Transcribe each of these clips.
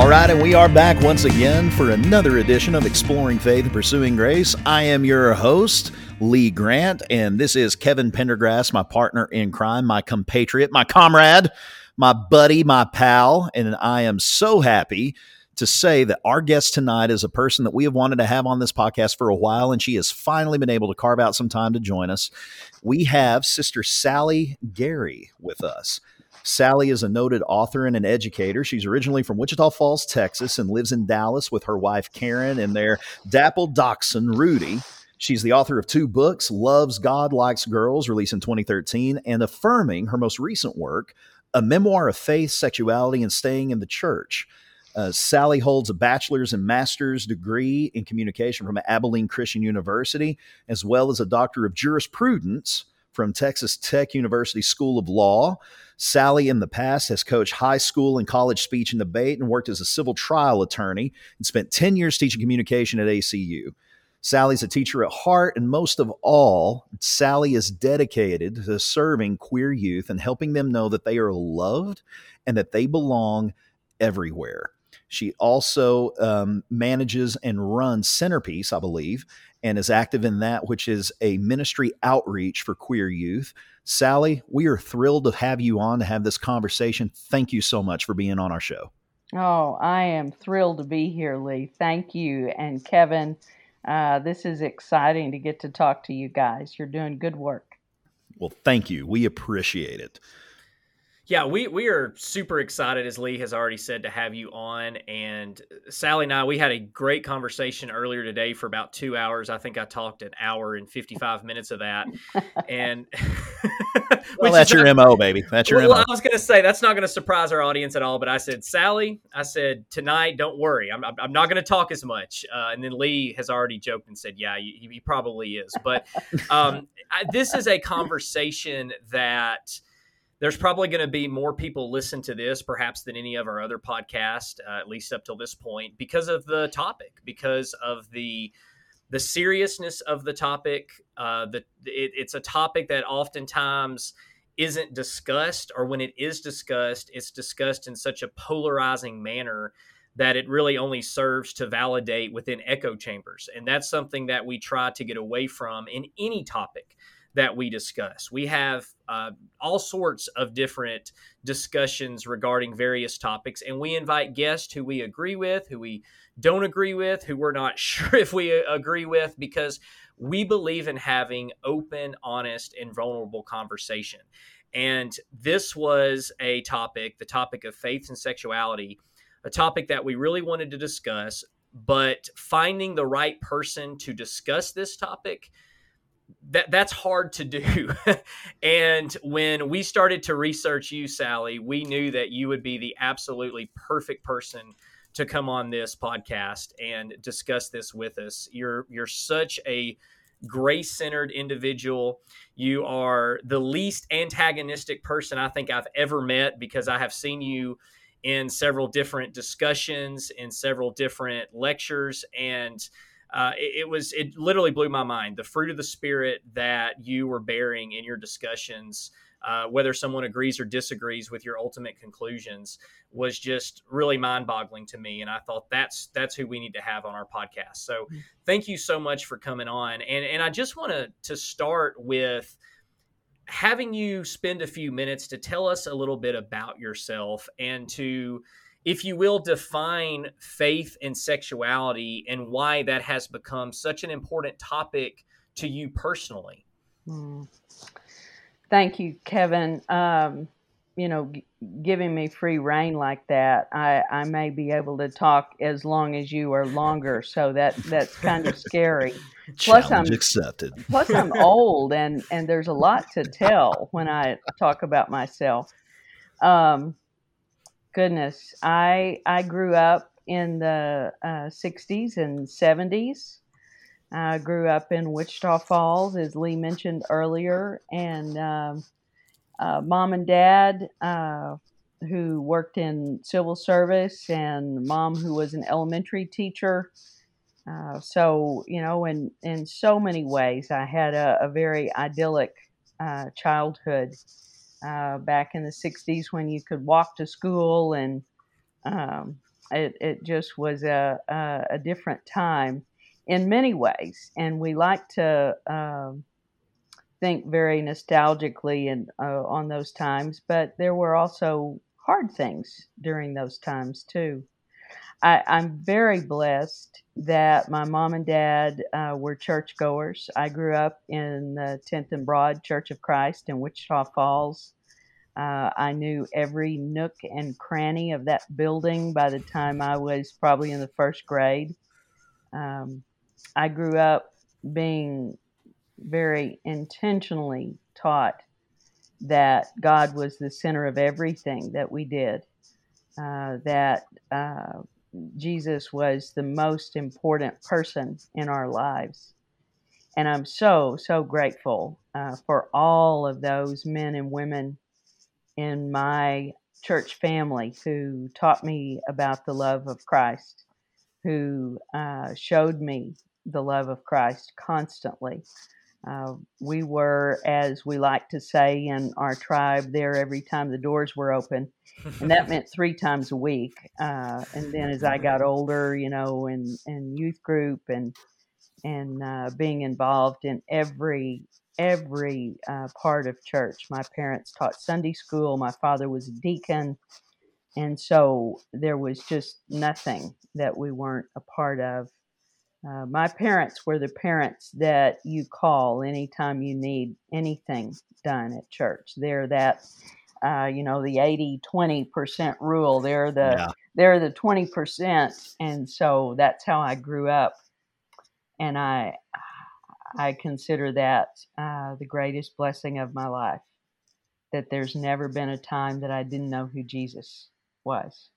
All right, and we are back once again for another edition of Exploring Faith and Pursuing Grace. I am your host, Lee Grant, and this is Kevin Pendergrass, my partner in crime, my compatriot, my comrade, my buddy, my pal, and I am so happy to say that our guest tonight is a person that we have wanted to have on this podcast for a while, and she has finally been able to carve out some time to join us. We have Sister Sally Gary with us. Sally is a noted author and an educator. She's originally from Wichita Falls, Texas, and lives in Dallas with her wife Karen and their dappled dachshund Rudy. She's the author of two books, Loves God Likes Girls, released in 2013, and Affirming, her most recent work, A Memoir of Faith, Sexuality, and Staying in the Church. Uh, Sally holds a bachelor's and master's degree in communication from Abilene Christian University, as well as a doctor of jurisprudence from Texas Tech University School of Law. Sally, in the past, has coached high school and college speech and debate and worked as a civil trial attorney and spent 10 years teaching communication at ACU. Sally's a teacher at heart, and most of all, Sally is dedicated to serving queer youth and helping them know that they are loved and that they belong everywhere. She also um, manages and runs CenterPeace, I believe, and is active in that, which is a ministry outreach for queer youth. Sally, we are thrilled to have you on to have this conversation. Thank you so much for being on our show. Oh, I am thrilled to be here, Lee. Thank you. And Kevin, uh, this is exciting to get to talk to you guys. You're doing good work. Well, thank you. We appreciate it. Yeah, we, we are super excited, as Lee has already said, to have you on. And Sally and I, we had a great conversation earlier today for about two hours. I think I talked an hour and 55 minutes of that. And well, that's your not, MO, baby. That's your well, MO. I was going to say, that's not going to surprise our audience at all. But I said, Sally, I said, tonight, don't worry. I'm, I'm not going to talk as much. Uh, and then Lee has already joked and said, yeah, he, he probably is. But um, I, this is a conversation that there's probably going to be more people listen to this perhaps than any of our other podcast uh, at least up till this point because of the topic because of the the seriousness of the topic uh, the it, it's a topic that oftentimes isn't discussed or when it is discussed it's discussed in such a polarizing manner that it really only serves to validate within echo chambers. And that's something that we try to get away from in any topic that we discuss. We have uh, all sorts of different discussions regarding various topics, and we invite guests who we agree with, who we don't agree with, who we're not sure if we uh, agree with, because we believe in having open, honest, and vulnerable conversation. And this was a topic, the topic of faith and sexuality, a topic that we really wanted to discuss, but finding the right person to discuss this topic that that's hard to do. and when we started to research you, Sally, we knew that you would be the absolutely perfect person to come on this podcast and discuss this with us. You're you're such a grace-centered individual. You are the least antagonistic person I think I've ever met because I have seen you in several different discussions, in several different lectures and uh, it, it, was it literally blew my mind the fruit of the spirit that you were bearing in your discussions uh, whether someone agrees or disagrees with your ultimate conclusions was just really mind-boggling to me and i thought that's that's who we need to have on our podcast so mm-hmm. thank you so much for coming on and and i just want to to start with having you spend a few minutes to tell us a little bit about yourself and to if you will, define faith and sexuality and why that has become such an important topic to you personally. Mm. Thank you, Kevin. Um, you know, g- giving me free rein like that, I, I may be able to talk as long as you or longer. So that that's kind of scary. plus, I'm accepted. plus, I'm old, and and there's a lot to tell when I talk about myself. Um, goodness, I I grew up in the uh, 60s and 70s. I grew up in Wichita Falls, as Lee mentioned earlier, and um, uh, mom and dad uh, who worked in civil service, and mom who was an elementary teacher. Uh, so you know, in in so many ways, I had a, a very idyllic uh, childhood uh, back in the 60s when you could walk to school and um, it, it just was a, a, a different time in many ways. And we like to um, think very nostalgically and uh, on those times, but there were also hard things during those times too. I, am very blessed that my mom and dad uh, were churchgoers. I grew up in the 10th and Broad Church of Christ in Wichita Falls. Uh, I knew every nook and cranny of that building by the time I was probably in the first grade. Um, I grew up being very intentionally taught that God was the center of everything that we did, uh, that uh, Jesus was the most important person in our lives. And I'm so, so grateful uh, for all of those men and women in my church family who taught me about the love of Christ, who uh, showed me the love of Christ constantly. Uh, we were, as we like to say in our tribe, there every time the doors were open, and that meant three times a week. Uh, and then as I got older, you know, in in youth group and and uh, being involved in every every uh, part of church. My parents taught Sunday school. My father was a deacon, and so there was just nothing that we weren't a part of uh, my parents were the parents that you call anytime you need anything done at church. They're that, uh, you know, the 80 20% rule. They're the, yeah. they're the 20%. And so that's how I grew up. And I, I consider that uh, the greatest blessing of my life that there's never been a time that I didn't know who Jesus was.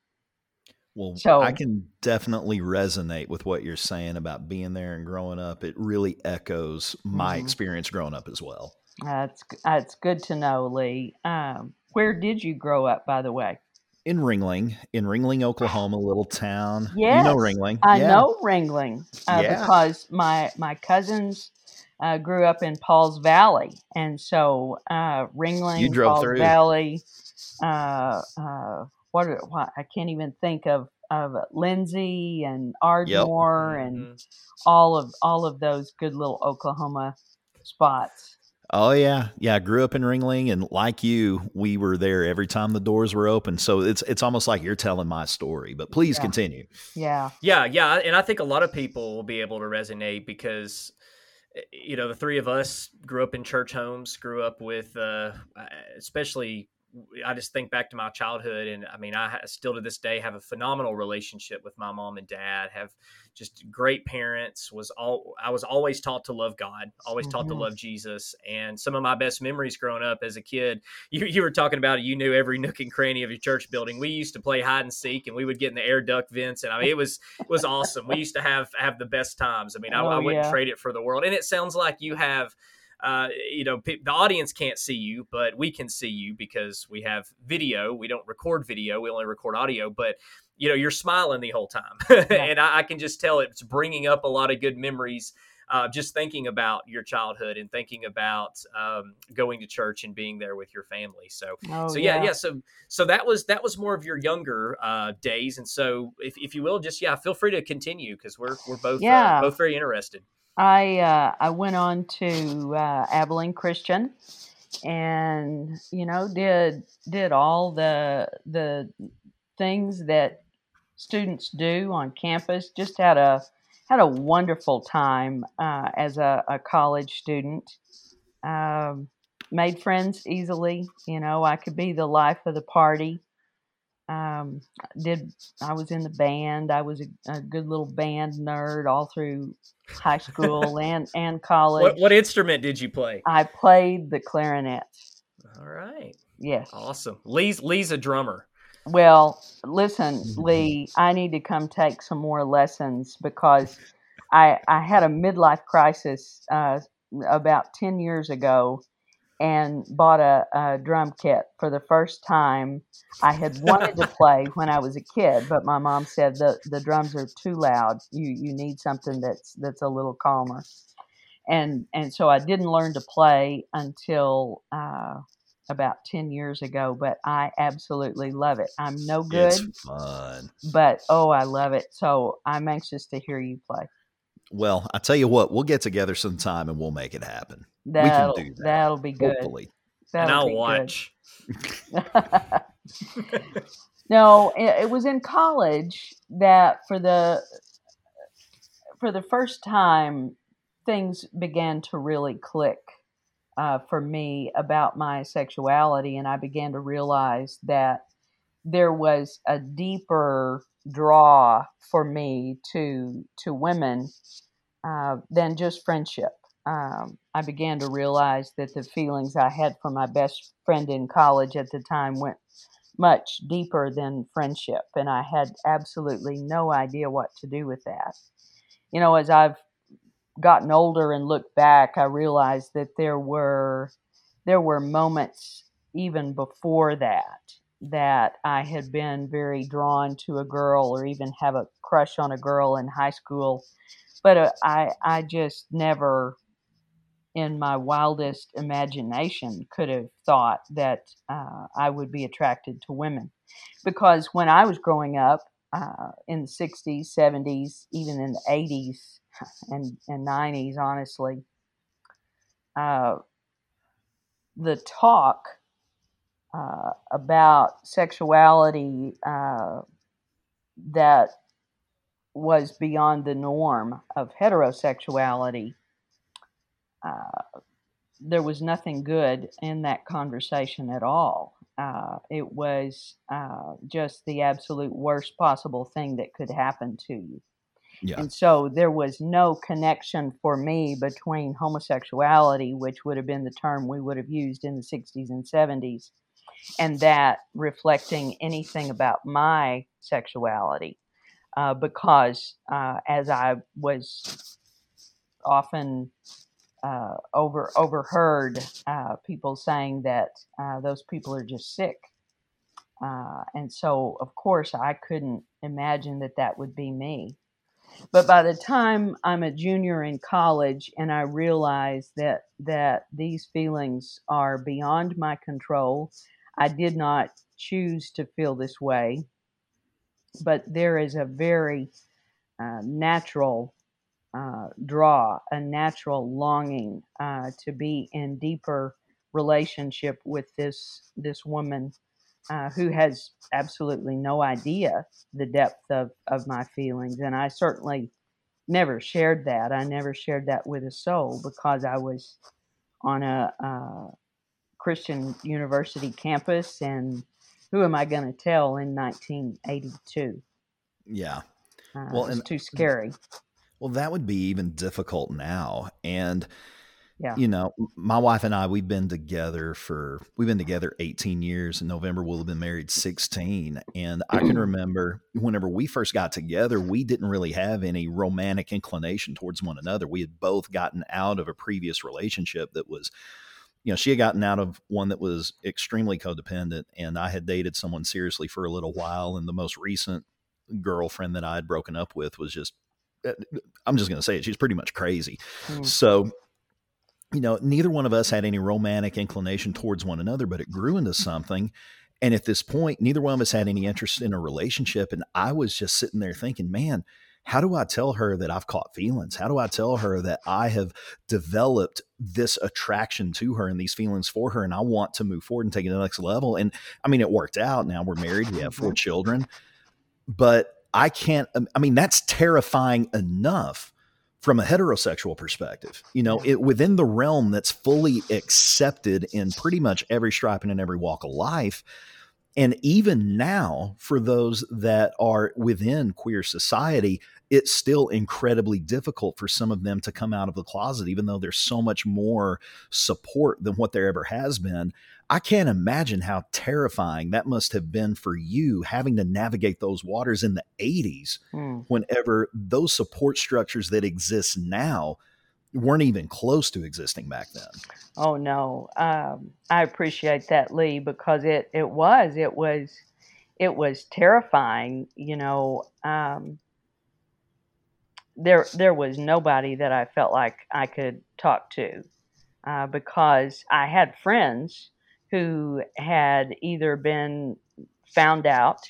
Well, so, I can definitely resonate with what you're saying about being there and growing up. It really echoes my mm-hmm. experience growing up as well. That's that's good to know, Lee. Um, where did you grow up, by the way? In Ringling, in Ringling, Oklahoma, little town. Yes, you know Ringling. I yeah. know Ringling uh, yeah. because my my cousins uh, grew up in Pauls Valley, and so uh, Ringling, you drove Pauls through. Valley. Uh, uh, what, what I can't even think of of Lindsay and Ardmore yep. and mm-hmm. all of all of those good little Oklahoma spots. Oh yeah, yeah. I grew up in Ringling, and like you, we were there every time the doors were open. So it's it's almost like you're telling my story. But please yeah. continue. Yeah, yeah, yeah. And I think a lot of people will be able to resonate because eh, you know the three of us grew up in church homes, grew up with uh, especially I just think back to my childhood, and I mean, I still to this day have a phenomenal relationship with my mom and dad. Have just great parents. Was all I was always taught to love God, always taught to mm-hmm. love Jesus, and some of my best memories growing up as a kid. You you were talking about it. You knew every nook and cranny of your church building. We used to play hide and seek, and we would get in the air duct vents, and I mean, it was it was awesome. We used to have have the best times. I mean, oh, I, I, wouldn't yeah. trade it for the world. And it sounds like you have uh, you know, the audience can't see you, but we can see you because we have video. We don't record video; we only record audio. But you know, you're smiling the whole time, yeah. and I, I, can just tell it's bringing up a lot of good memories. Uh, just thinking about your childhood and thinking about um, going to church and being there with your family. So, oh, so yeah, yeah, yeah, So, so that was that was more of your younger uh, days, and so if, if you will, just yeah, feel free to continue because we're we're both uh, yeah. both very interested. I uh, I went on to uh, Abilene Christian, and you know did did all the the things that students do on campus. Just had a had a wonderful time uh, as a, a, college student. Um, made friends easily. You know, I could be the life of the party. Um, did I was in the band. I was a, a good little band nerd all through high school and and college. What, what instrument did you play? I played the clarinet. All right. Yes. Awesome. Lee's Lee's a drummer. Well, listen, Lee, I need to come take some more lessons because I I had a midlife crisis uh, about ten years ago and bought a, a, drum kit for the first time. I had wanted to play when I was a kid, but my mom said the the drums are too loud. You you need something that's that's a little calmer. And and so I didn't learn to play until uh, about 10 years ago, but I absolutely love it. I'm no good, It's fun. but oh, I love it. So I'm anxious to hear you play. Well, I tell you what, we'll get together sometime and we'll make it happen. That'll, do that, That'll be good. Hopefully. That'll I'll watch. no, it, it was in college that for the for the first time things began to really click uh, for me about my sexuality, and I began to realize that there was a deeper draw for me to to women uh, than just friendship. Um, I began to realize that the feelings I had for my best friend in college at the time went much deeper than friendship, and I had absolutely no idea what to do with that. You know, as I've gotten older and looked back, I realized that there were there were moments even before that that I had been very drawn to a girl or even have a crush on a girl in high school, but uh, I I just never in my wildest imagination could have thought that uh, I would be attracted to women. Because when I was growing up uh, in the 60s, 70s, even in the 80s and, and 90s, honestly, uh, the talk uh, about sexuality uh, that was beyond the norm of heterosexuality uh, there was nothing good in that conversation at all. Uh, it was uh, just the absolute worst possible thing that could happen to you. Yeah. And so there was no connection for me between homosexuality, which would have been the term we would have used in the 60s and 70s, and that reflecting anything about my sexuality. Uh, because uh, as I was often uh, over overheard uh, people saying that uh, those people are just sick, uh, and so of course I couldn't imagine that that would be me. But by the time I'm a junior in college and I realize that that these feelings are beyond my control, I did not choose to feel this way, but there is a very uh, natural uh, draw, a natural longing uh, to be in deeper relationship with this this woman uh, who has absolutely no idea the depth of, of my feelings, and I certainly never shared that. I never shared that with a soul because I was on a uh, Christian university campus, and who am I going to tell in 1982? Yeah. Uh, Well, it's and- too scary. Well, that would be even difficult now. And, Yeah. you know, my wife and I, we've been together for, we've been together 18 years. In November, we'll have been married 16. And I can remember whenever we first got together, we didn't really have any romantic inclination towards one another. We had both gotten out of a previous relationship that was, you know, she had gotten out of one that was extremely codependent, and I had dated someone seriously for a little while. And the most recent girlfriend that I had broken up with was just, uh, I'm just going to say it, she's pretty much crazy. Mm. So, you know, neither one of us had any romantic inclination towards one another, but it grew into something. And at this point, neither one of us had any interest in a relationship. And I was just sitting there thinking, man, how do I tell her that I've caught feelings? How do I tell her that I have developed this attraction to her and these feelings for her? And I want to move forward and take it to the next level. And I mean, it worked out. Now we're married, we have four children, but I can't, um, I mean, that's terrifying enough from a heterosexual perspective, you know, it within the realm that's fully accepted in pretty much every stripe and in every walk of life. And even now, for those that are within queer society, it's still incredibly difficult for some of them to come out of the closet, even though there's so much more support than what there ever has been. I can't imagine how terrifying that must have been for you having to navigate those waters in the 80s Mm. whenever those support structures that exist now weren't even close to existing back then. Oh no, um, I appreciate that, Lee, because it it was it was it was terrifying. You know, um, there there was nobody that I felt like I could talk to uh, because I had friends who had either been found out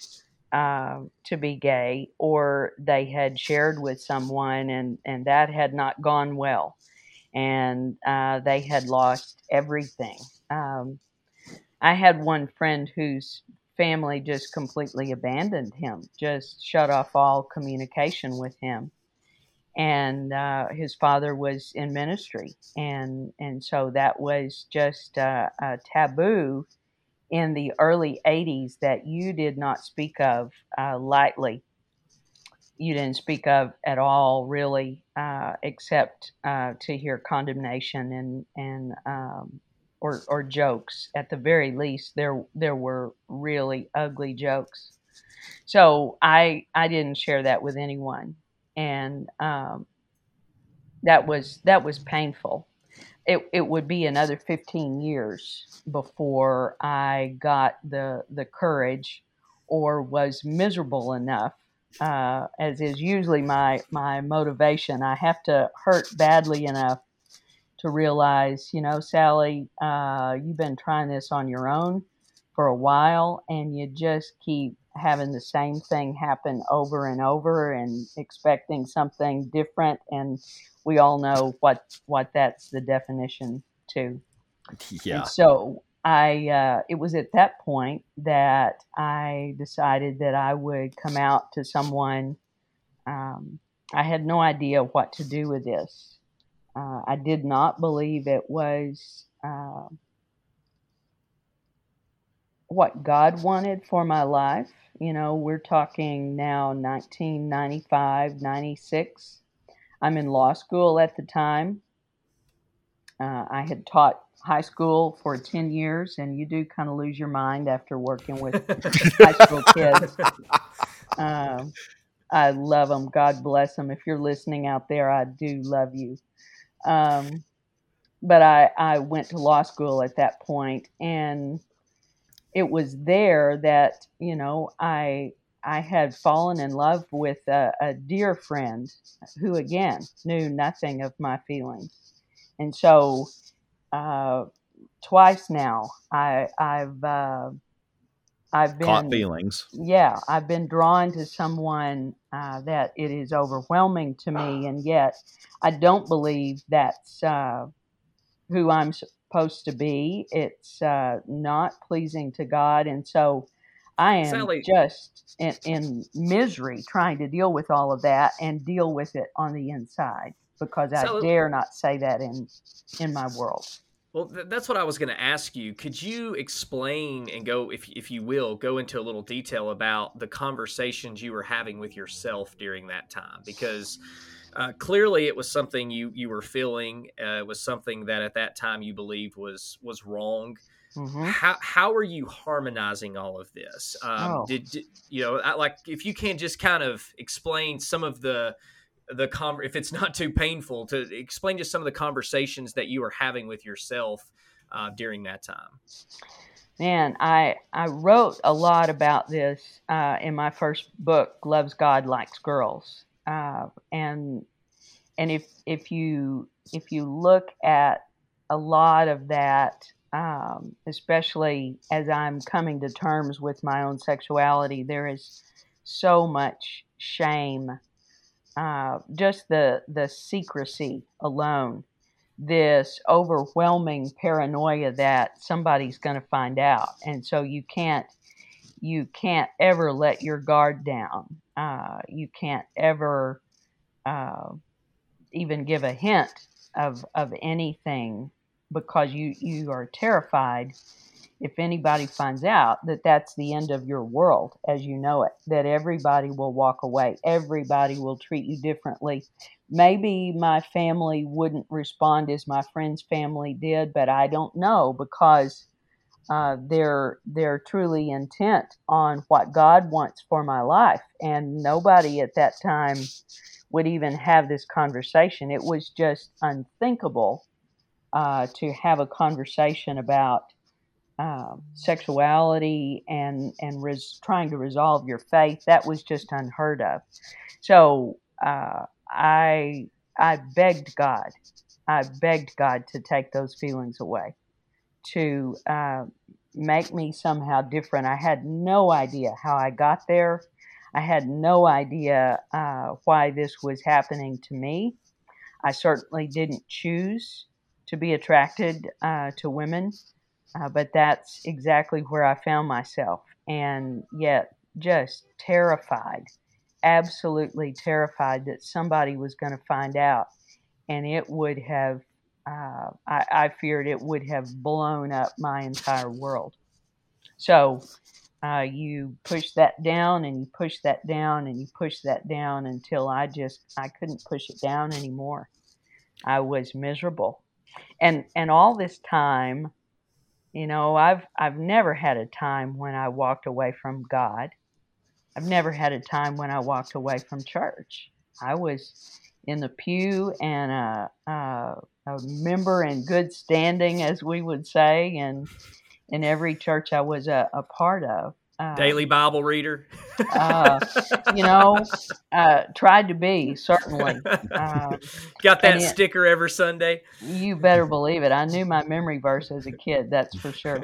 uh, to be gay or they had shared with someone and, and that had not gone well and uh, they had lost everything. Um, I had one friend whose family just completely abandoned him, just shut off all communication with him. And uh, his father was in ministry, and and so that was just a taboo in the early 80s that you did not speak of uh, lightly. You didn't speak of at all, really, uh, except uh, to hear condemnation and and um, or or jokes. At the very least, there there were really ugly jokes. So I I didn't share that with anyone, and um, that was that was painful it, it would be another 15 years before I got the the courage or was miserable enough uh, as is usually my my motivation. I have to hurt badly enough to realize, you know, Sally, uh, you've been trying this on your own for a while, and you just keep having the same thing happen over and over and expecting something different and we all know what what that's the definition to. Yeah. And so I uh, it was at that point that I decided that I would come out to someone. Um, I had no idea what to do with this. Uh, I did not believe it was uh, what God wanted for my life. You know, we're talking now 1995, 96. I'm in law school at the time. Uh, I had taught high school for 10 years, and you do kind of lose your mind after working with high school kids. Um, I love them. God bless them. If you're listening out there, I do love you. Um, but I, I went to law school at that point, and it was there that, you know, I I had fallen in love with a, a, dear friend who, again, knew nothing of my feelings. And so, uh, twice now, I, have uh, I've been caught feelings. Yeah, I've been drawn to someone uh, that it is overwhelming to me, and yet I don't believe that's uh, who I'm supposed to be. It's uh, not pleasing to God, and so I am Sally. just in, in, misery trying to deal with all of that and deal with it on the inside because I Sally. dare not say that in in my world. Well, th- that's what I was going to ask you. Could you explain and go, if if you will, go into a little detail about the conversations you were having with yourself during that time? Because uh, clearly, it was something you you were feeling. Uh, it was something that at that time you believed was was wrong. Mm-hmm. How how are you harmonizing all of this? Um, oh. did, did, you know like if you can just kind of explain some of the the con- if it's not too painful to explain just some of the conversations that you were having with yourself uh, during that time. Man, I I wrote a lot about this uh, in my first book, "Loves God Likes Girls," uh, and and if if you if you look at a lot of that um, especially as I'm coming to terms with my own sexuality, there is so much shame. Uh, just the the secrecy alone, this overwhelming paranoia that somebody's going to find out, and so you can't you can't ever let your guard down. Uh, you can't ever uh, even give a hint of of anything because you you are terrified if anybody finds out that that's the end of your world as you know it that everybody will walk away everybody will treat you differently maybe my family wouldn't respond as my friend's family did but i don't know because uh, they're they're truly intent on what god wants for my life. And nobody at that time would even have this conversation. It was just unthinkable uh, to have a conversation about uh, sexuality and and res- trying to resolve your faith. That was just unheard of. So uh, I I begged God, I begged God to take those feelings away, to uh, make me somehow different. I had no idea how I got there. I had no idea uh, why this was happening to me. I certainly didn't choose to be attracted uh, to women, uh, but that's exactly where I found myself. And yet, just terrified, absolutely terrified that somebody was going to find out. And it would have, uh, I, I feared it would have blown up my entire world. So uh, you push that down and you push that down and you push that down until I just I couldn't push it down anymore. I was miserable, and and all this time, you know, I've I've never had a time when I walked away from God. I've never had a time when I walked away from church. I was in the pew and a, a, a member in good standing, as we would say, and in every church I was a, a part of. Uh, Daily Bible reader. uh, you know, uh, tried to be certainly. Um, Got that sticker every Sunday. You better believe it. I knew my memory verse as a kid. That's for sure.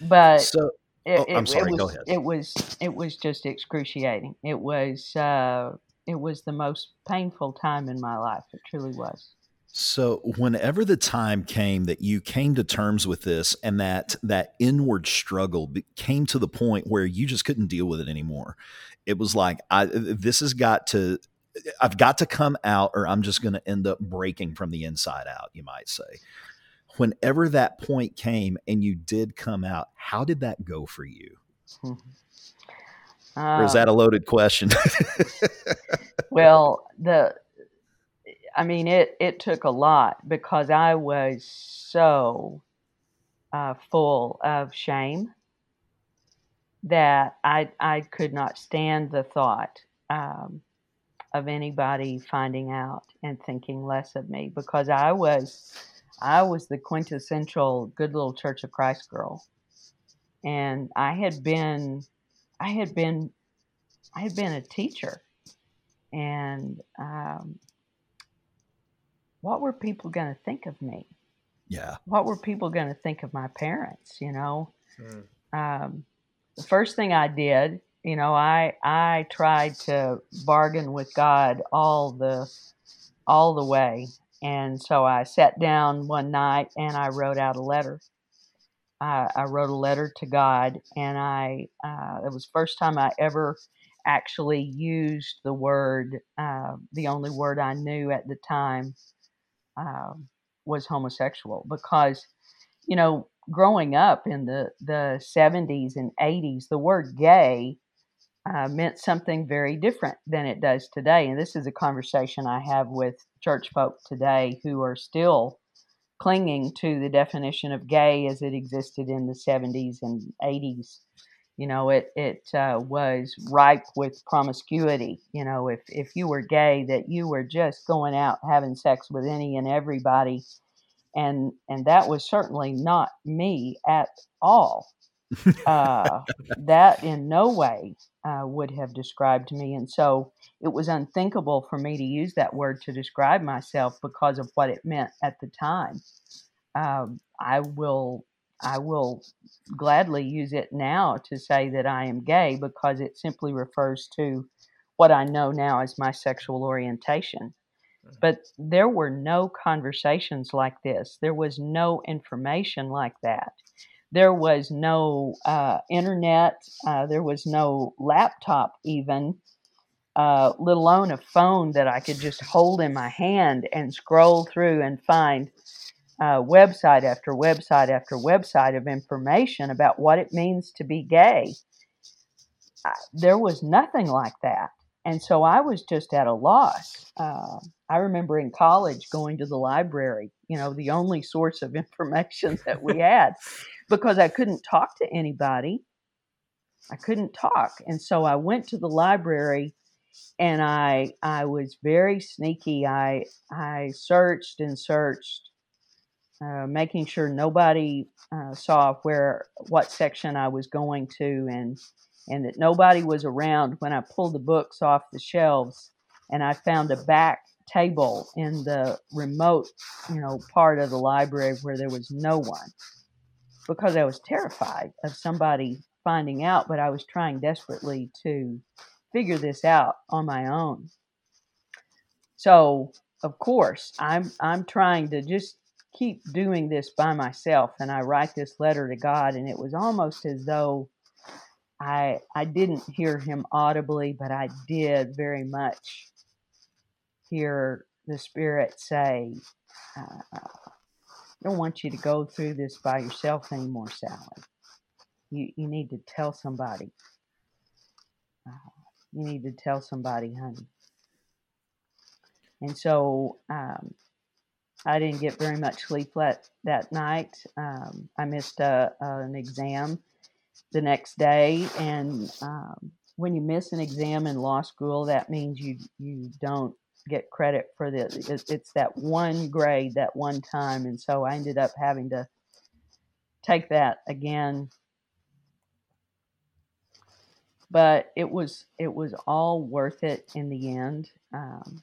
But so, it, oh, I'm sorry. It was, Go ahead. It was it was just excruciating. It was uh, it was the most painful time in my life. It truly was. So whenever the time came that you came to terms with this and that that inward struggle came to the point where you just couldn't deal with it anymore. It was like I this has got to I've got to come out or I'm just going to end up breaking from the inside out, you might say. Whenever that point came and you did come out, how did that go for you? Hmm. Uh, or is that a loaded question? well, the I mean, it, it took a lot because I was so uh, full of shame that I, I could not stand the thought um, of anybody finding out and thinking less of me because I was I was the quintessential good little Church of Christ girl, and I had been I had been I had been a teacher, and um, what were people going to think of me? Yeah. What were people going to think of my parents? You know, mm. um, the first thing I did, you know, I I tried to bargain with God all the all the way, and so I sat down one night and I wrote out a letter. I, I wrote a letter to God, and I uh, it was first time I ever actually used the word, uh, the only word I knew at the time um, was homosexual because, you know, growing up in the, the 70s and 80s, the word gay uh, meant something very different than it does today. And this is a conversation I have with church folk today who are still clinging to the definition of gay as it existed in the 70s and 80s you know it it uh, was ripe with promiscuity. You know if if you were gay that you were just going out having sex with any and everybody. And and that was certainly not me at all uh, that in no way uh, would have described me and so it was unthinkable for me to use that word to describe myself because of what it meant at the time um, i will I will gladly use it now to say that I am gay because it simply refers to what I know now as my sexual orientation. Mm-hmm. But there were no conversations like this. There was no information like that. There was no uh, internet. Uh, there was no laptop, even, uh, let alone a phone that I could just hold in my hand and scroll through and find uh, website after website after website of information about what it means to be gay. I, there was nothing like that. And so I was just at a loss. Uh, I remember in college going to the library, you know, the only source of information that we had, because I couldn't talk to anybody. I couldn't talk. And so I went to the library and I I was very sneaky. I I searched and searched uh, making sure nobody uh, saw where what section I was going to, and and that nobody was around when I pulled the books off the shelves, and I found a back table in the remote, you know, part of the library where there was no one because I was terrified of somebody finding out, but I was trying desperately to figure this out on my own. So, of course, I'm I'm trying to just keep doing this by myself and I write this letter to God and it was almost as though I I didn't hear him audibly, but I did very much hear the Spirit say, uh, "I don't want you to go through this by yourself anymore, Sally. You you need to tell somebody. Uh, you need to tell somebody, honey." And so um, I didn't get very much sleep that, that night. Um, I missed a, an exam the next day, and um, when you miss an exam in law school, that means you you don't get credit for the it's that one grade that one time, and so I ended up having to take that again. But it was it was all worth it in the end. Um,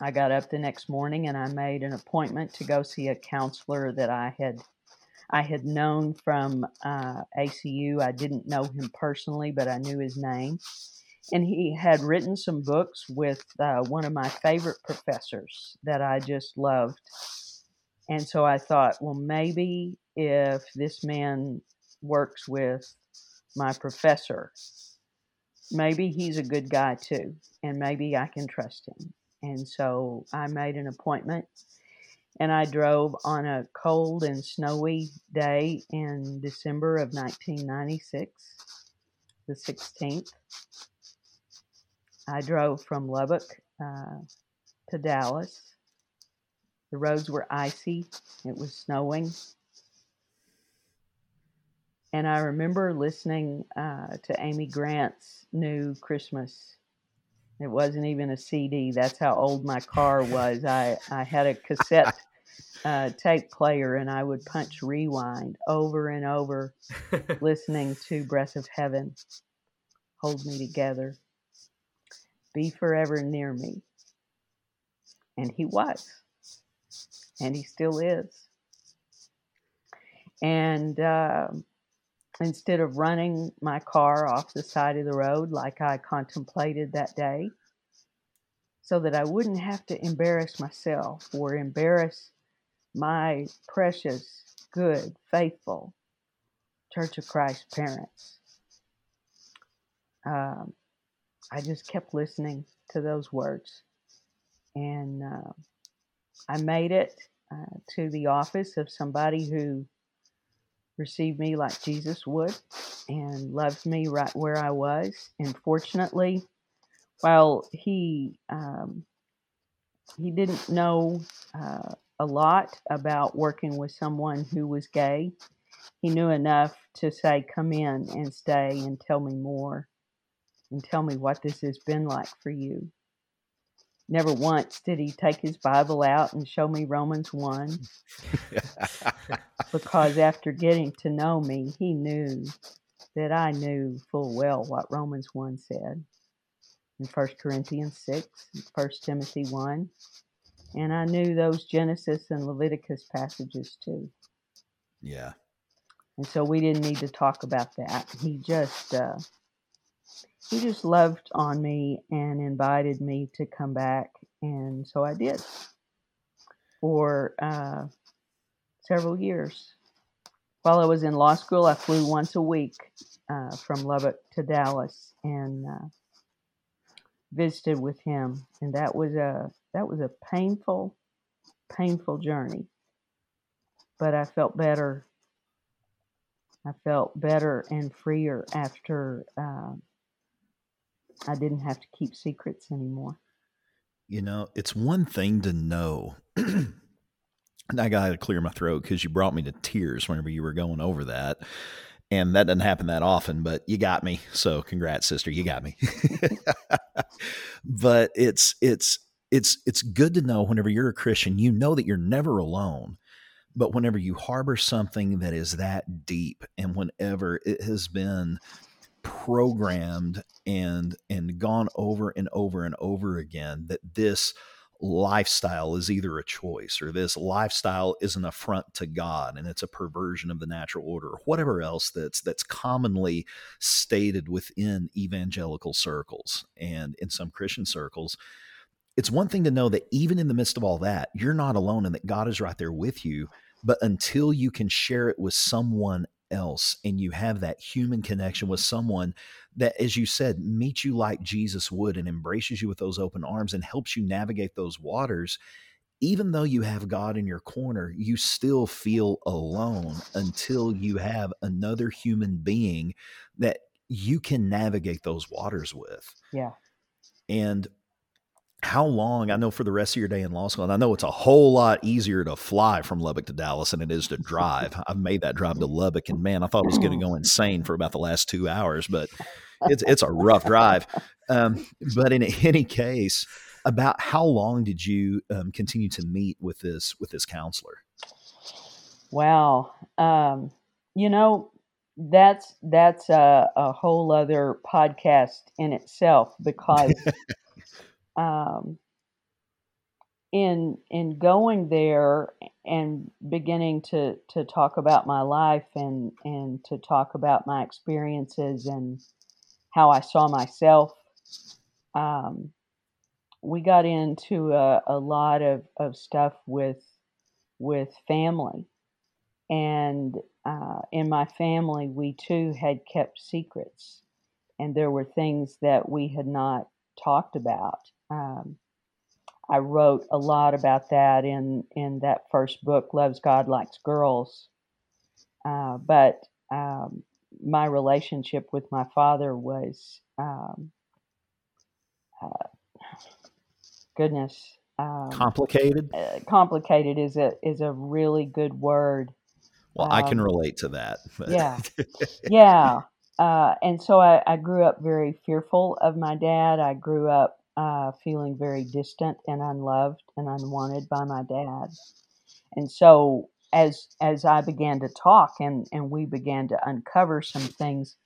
I got up the next morning and I made an appointment to go see a counselor that I had I had known from uh, ACU. I didn't know him personally, but I knew his name. And he had written some books with uh, one of my favorite professors that I just loved. And so I thought, well, maybe if this man works with my professor, maybe he's a good guy too, and maybe I can trust him. And so I made an appointment and I drove on a cold and snowy day in December of 1996, the 16th. I drove from Lubbock uh, to Dallas. The roads were icy, it was snowing. And I remember listening uh, to Amy Grant's new Christmas it wasn't even a CD. That's how old my car was. I, I had a cassette uh, tape player and I would punch rewind over and over, listening to Breath of Heaven, Hold Me Together, Be Forever Near Me. And he was. And he still is. And uh, instead of running my car off the side of the road like I contemplated that day, so that I wouldn't have to embarrass myself or embarrass my precious, good, faithful Church of Christ parents. Um, I just kept listening to those words. And uh, I made it uh, to the office of somebody who received me like Jesus would and loved me right where I was. And fortunately, while he um, he didn't know uh, a lot about working with someone who was gay, he knew enough to say, "Come in and stay and tell me more, and tell me what this has been like for you." Never once did he take his Bible out and show me Romans 1. because after getting to know me, he knew that I knew full well what Romans 1 said in 1 Corinthians 6, 1 Timothy 1. And I knew those Genesis and Leviticus passages too. Yeah. And so we didn't need to talk about that. He just uh, he just loved on me and invited me to come back, and so I did for uh, several years. While I was in law school, I flew once a week uh, from Lubbock to Dallas and uh, visited with him, and that was a that was a painful, painful journey. But I felt better. I felt better and freer after uh, I didn't have to keep secrets anymore. You know, it's one thing to know. and I got to clear my throat because you brought me to tears whenever you were going over that. And that doesn't happen that often, but you got me. So congrats, sister. You got me. but it's, it's, it's, it's good to know whenever you're a Christian, you know that you're never alone. But whenever you harbor something that is that deep and whenever it has been programmed and and gone over and over and over again that this lifestyle is either a choice or this lifestyle is an affront to God and it's a perversion of the natural order or whatever else that's that's commonly stated within evangelical circles and in some Christian circles it's one thing to know that even in the midst of all that you're not alone and that God is right there with you but until you can share it with someone else and you have that human connection with someone that as you said meets you like Jesus would and embraces you with those open arms and helps you navigate those waters even though you have God in your corner you still feel alone until you have another human being that you can navigate those waters with. Yeah. And how long i know for the rest of your day in law school and i know it's a whole lot easier to fly from lubbock to dallas than it is to drive. I've made that drive to lubbock and man i thought it was going to go insane for about the last two hours but it's it's a rough drive. Um, but in any case about how long did you um, continue to meet with this with this counselor? Wow um, you know that's that's a, a whole other podcast in itself because um, in in going there and beginning to to talk about my life and and to talk about my experiences and how I saw myself, um, we got into a, a lot of, of stuff with with family, and uh, in my family, we too had kept secrets, and there were things that we had not talked about um, I wrote a lot about that in in that first book, Loves God Likes Girls. Uh, but um, my relationship with my father was um, uh, goodness um, complicated. Uh, complicated is a is a really good word. Well, I can um, relate to that. yeah, yeah. Uh, and so I, I grew up very fearful of my dad. I grew up uh, feeling very distant and unloved and unwanted by my dad. And so as as I began to talk and and we began to uncover some things,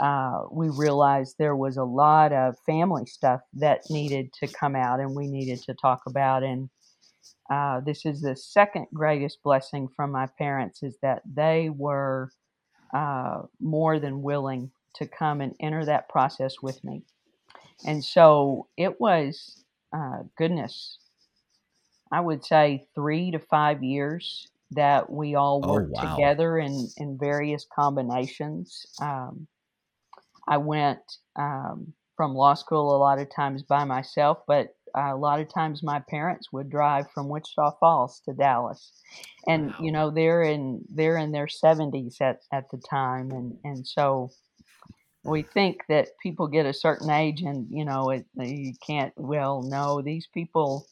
uh, we realized there was a lot of family stuff that needed to come out and we needed to talk about. And uh, this is the second greatest blessing from my parents is that they were uh, more than willing to come and enter that process with me. And so it was, uh, goodness, I would say three to five years that we all oh, worked oh, wow. together in, in various combinations. Um, I went um, from law school a lot of times by myself, but uh, a lot of times my parents would drive from Wichita Falls to Dallas, and wow. you know they're in they're in their seventies at, at the time, and and so we think that people get a certain age and you know it, you can't well no these people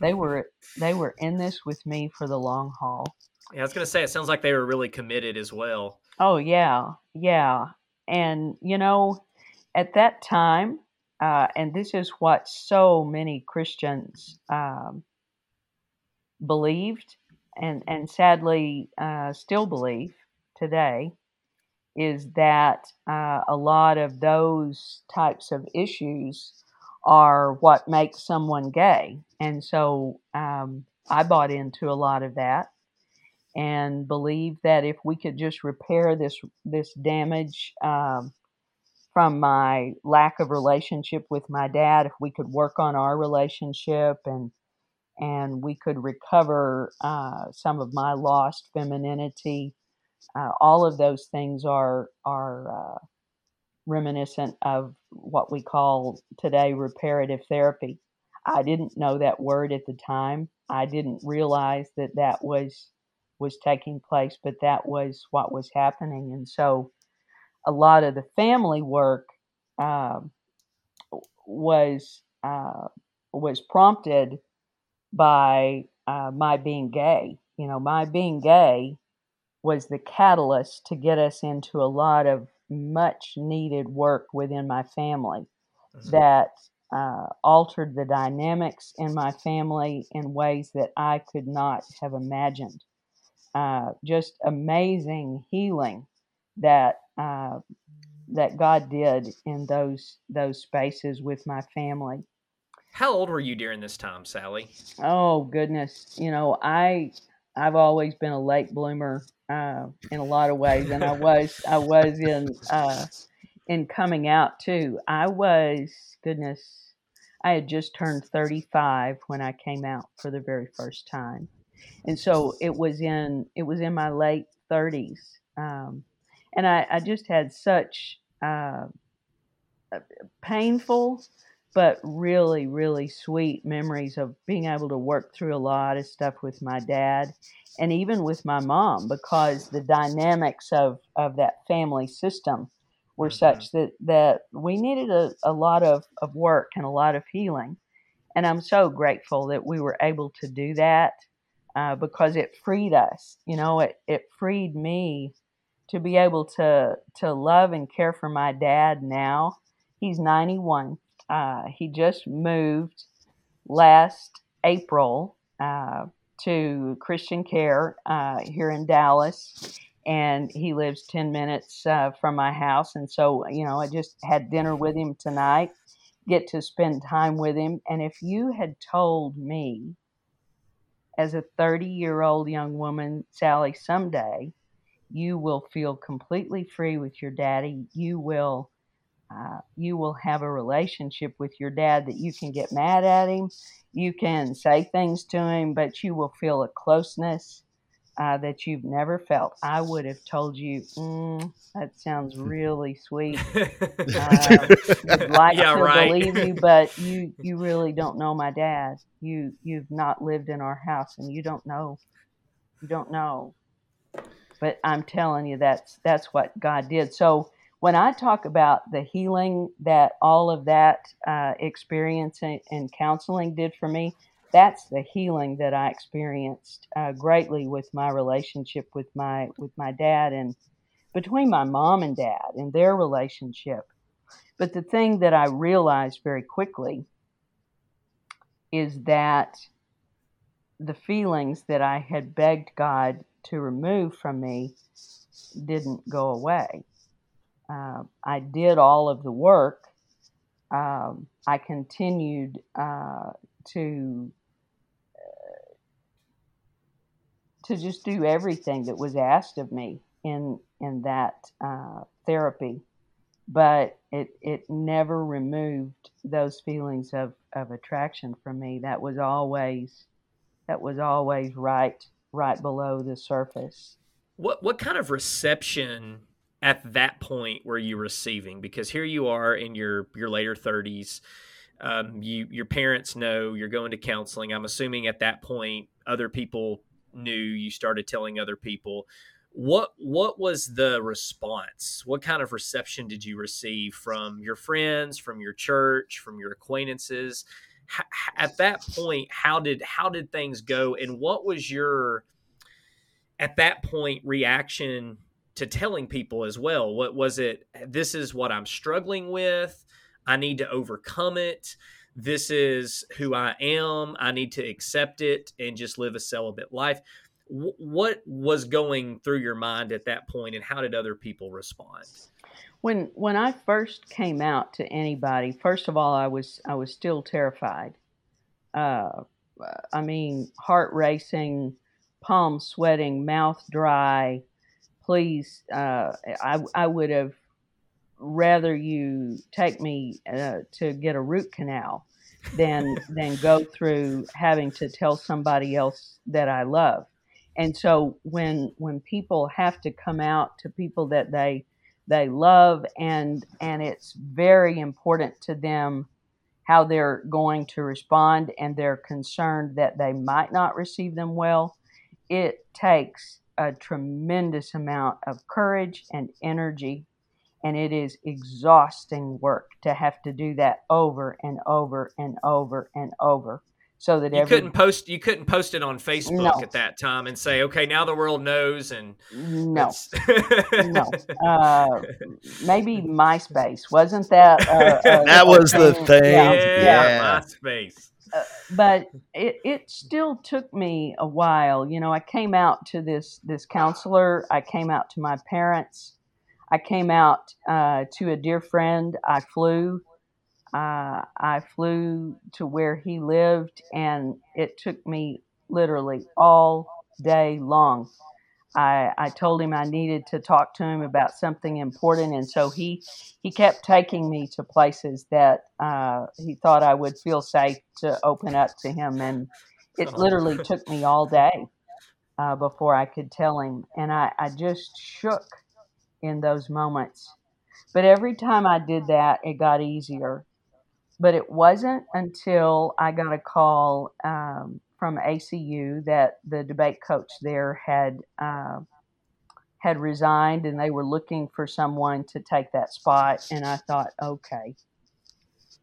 they were they were in this with me for the long haul. Yeah i was going to say it sounds like they were really committed as well. Oh yeah yeah and you know at that time uh, and this is what so many christians um, believed and and sadly uh, still believe today is that uh, a lot of those types of issues are what makes someone gay. And so um, I bought into a lot of that and believed that if we could just repair this this damage um, from my lack of relationship with my dad, if we could work on our relationship and and we could recover uh, some of my lost femininity uh, all of those things are are uh, reminiscent of what we call today reparative therapy. I didn't know that word at the time. I didn't realize that that was was taking place, but that was what was happening. And so, a lot of the family work uh, was uh, was prompted by uh, my being gay. You know, my being gay was the catalyst to get us into a lot of much needed work within my family mm-hmm. that uh, altered the dynamics in my family in ways that I could not have imagined. Uh, just amazing healing that uh, that God did in those those spaces with my family. How old were you during this time, Sally? Oh goodness, you know I I've always been a late bloomer uh, in a lot of ways, and I was I was in uh, in coming out too. I was goodness, I had just turned 35 when I came out for the very first time, and so it was in it was in my late 30s, um, and I, I just had such uh, painful but really, really sweet memories of being able to work through a lot of stuff with my dad and even with my mom because the dynamics of, of that family system were mm-hmm. such that, that we needed a, a lot of, of work and a lot of healing. And I'm so grateful that we were able to do that uh, because it freed us. You know, it, it freed me to be able to, to love and care for my dad now. He's 91 uh, he just moved last April uh, to Christian Care uh, here in Dallas, and he lives 10 minutes uh, from my house. And so, you know, I just had dinner with him tonight, get to spend time with him. And if you had told me, as a 30 year old young woman, Sally, someday you will feel completely free with your daddy, you will uh, you will have a relationship with your dad that you can get mad at him, you can say things to him, but you will feel a closeness uh, that you've never felt. I would have told you, mm, that sounds really sweet. Uh, like yeah, to right. believe you, but you you really don't know my dad. You you've not lived in our house, and you don't know. You don't know. But I'm telling you, that's that's what God did. So when I talk about the healing that all of that uh, experience and, counseling did for me, that's the healing that I experienced uh, greatly with my relationship with my with my dad and between my mom and dad and their relationship. But the thing that I realized very quickly is that the feelings that I had begged God to remove from me didn't go away uh, I did all of the work. Um, I continued uh, to uh, to just do everything that was asked of me in in that uh, therapy, but it it never removed those feelings of, of attraction from me. That was always that was always right right below the surface. What what kind of reception at that point were you receiving? Because here you are in your your later thirties. Um, you your parents know you're going to counseling. I'm assuming at that point other people knew you started telling other people. What what was the response? What kind of reception did you receive from your friends, from your church, from your acquaintances? H- at that point, how did how did things go, and what was your at that point reaction to telling people as well what was it this is what i'm struggling with. I need to overcome it. This is who i am. I need to accept it and just live a celibate life. What was going through your mind at that point and how did other people respond? When when i first came out to anybody first of all i was i was still terrified. Uh, i mean heart racing palms sweating mouth dry please, uh, I, I would have rather you take me uh, to get a root canal than than go through having to tell somebody else that I love. And so when when people have to come out to people that they they love and and it's very important to them how they're going to respond and they're concerned that they might not receive them well, it takes a tremendous amount of courage and energy and it is exhausting work to have to do that over and over and over and over so that you every, couldn't post you couldn't post it on facebook no. at that time and say okay now the world knows and no no uh, maybe myspace wasn't that uh, that was thing? the thing yeah, yeah. yeah. myspace uh, but it, it still took me a while. You know, I came out to this this counselor. I came out to my parents. I came out uh, to a dear friend. I flew uh, I flew to where he lived, and it took me literally all day long. I, I told him I needed to talk to him about something important, and so he he kept taking me to places that uh, he thought I would feel safe to open up to him, and it literally took me all day uh, before I could tell him, and I, I just shook in those moments. But every time I did that, it got easier. But it wasn't until I got a call um, from ACU that the debate coach there had uh, had resigned, and they were looking for someone to take that spot. And I thought, okay,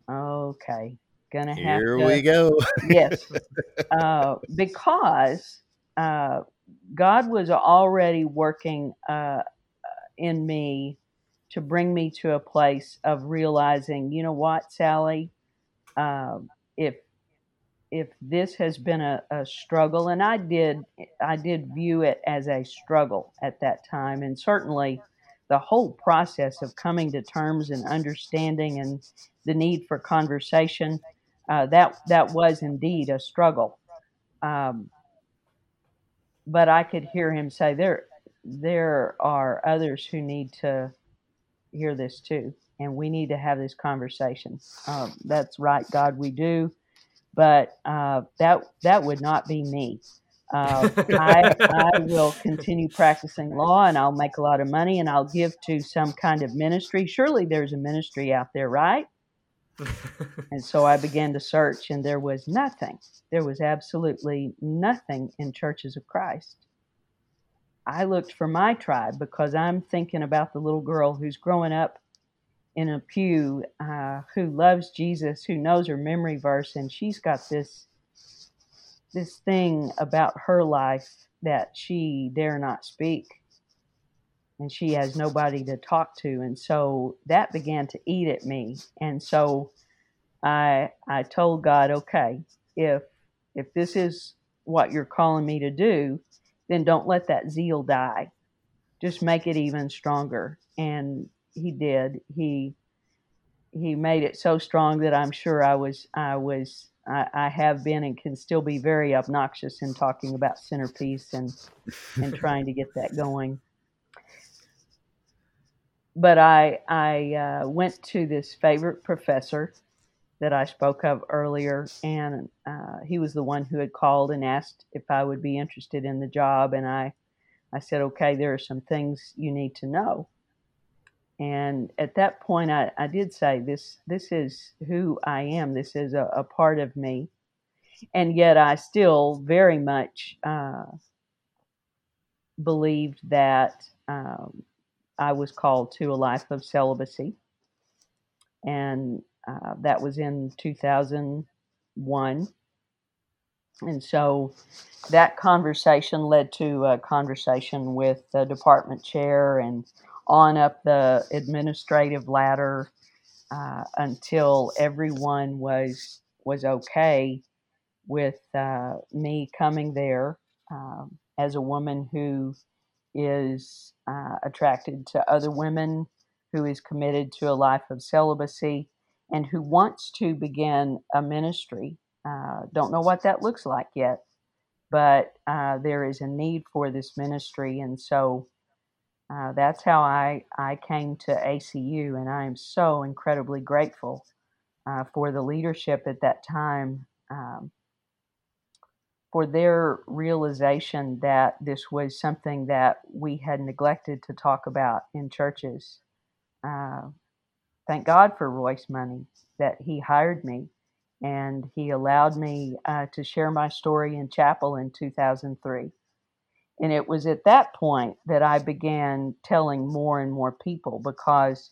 okay, gonna have Here to. we go. yes, uh, because uh, God was already working uh, in me to bring me to a place of realizing, you know what, Sally, um, if if this has been a, a struggle, and I did I did view it as a struggle at that time, and certainly the whole process of coming to terms and understanding and the need for conversation uh, that that was indeed a struggle. Um, but I could hear him say there there are others who need to hear this too, and we need to have this conversation. Um, that's right, God, we do, but uh, that that would not be me. Uh, I, I will continue practicing law, and I'll make a lot of money, and I'll give to some kind of ministry. Surely there's a ministry out there, right? And so I began to search, and there was nothing. There was absolutely nothing in churches of Christ. I looked for my tribe because I'm thinking about the little girl who's growing up in a pew, uh, who loves Jesus, who knows her memory verse, and she's got this this thing about her life that she dare not speak, and she has nobody to talk to, and so that began to eat at me, and so I I told God, okay, if if this is what you're calling me to do, then don't let that zeal die. Just make it even stronger. And he did. He he made it so strong that I'm sure I was I was I, I have been and can still be very obnoxious in talking about CenterPeace and and trying to get that going. But I I uh, went to this favorite professor that I spoke of earlier, and uh, he was the one who had called and asked if I would be interested in the job, and I, I said, okay, there are some things you need to know. And at that point, I, I did say, this, this is who I am. This is a, a part of me. And yet I still very much uh, believed that um, I was called to a life of celibacy. And uh, that was in 2001. And so that conversation led to a conversation with the department chair and on up the administrative ladder uh, until everyone was was okay with uh, me coming there um, as a woman who is uh, attracted to other women, who is committed to a life of celibacy, and who wants to begin a ministry. Uh, don't know what that looks like yet, but uh, there is a need for this ministry. And so uh, that's how I, I came to ACU, and I am so incredibly grateful uh, for the leadership at that time. Um, for their realization that this was something that we had neglected to talk about in churches. Uh, thank God for Royce Money that he hired me and he allowed me uh, to share my story in chapel in 2003. And it was at that point that I began telling more and more people because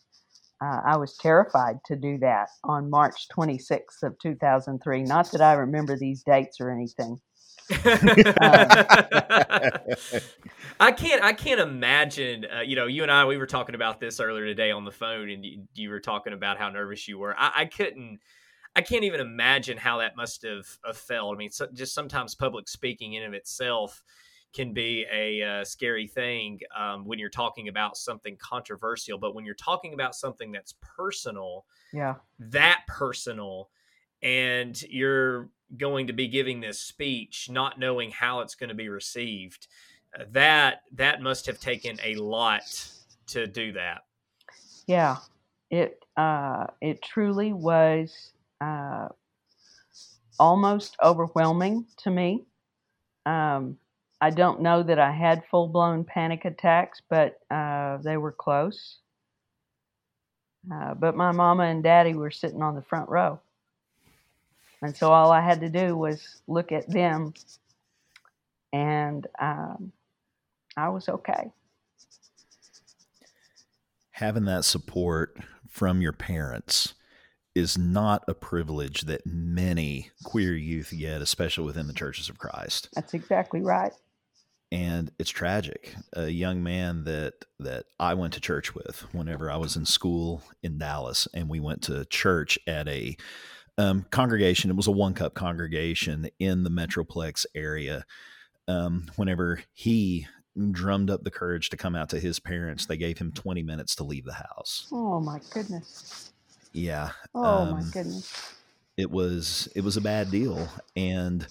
uh, I was terrified to do that on March 26th of 2003. Not that I remember these dates or anything. I can't. I can't imagine. Uh, you know, you and I we were talking about this earlier today on the phone, and you, you were talking about how nervous you were. I, I, couldn't. I can't even imagine how that must have, have felt. I mean, so, just sometimes public speaking in of itself, can be a uh, scary thing um, when you're talking about something controversial. But when you're talking about something that's personal, yeah, that personal, and you're going to be giving this speech not knowing how it's going to be received, uh, that that must have taken a lot to do that. Yeah, it uh, it truly was uh, almost overwhelming to me. Um, I don't know that I had full blown panic attacks, but uh, they were close. Uh, but my mama and daddy were sitting on the front row. And so all I had to do was look at them, and um, I was okay. Having that support from your parents is not a privilege that many queer youth get, especially within the churches of Christ. That's exactly right. And it's tragic. A young man that that I went to church with whenever I was in school in Dallas, and we went to church at a um, congregation. It was a one cup congregation in the Metroplex area. Um, whenever he drummed up the courage to come out to his parents, they gave him 20 minutes to leave the house. Oh my goodness. Yeah. Oh um, my goodness. It was it was a bad deal, and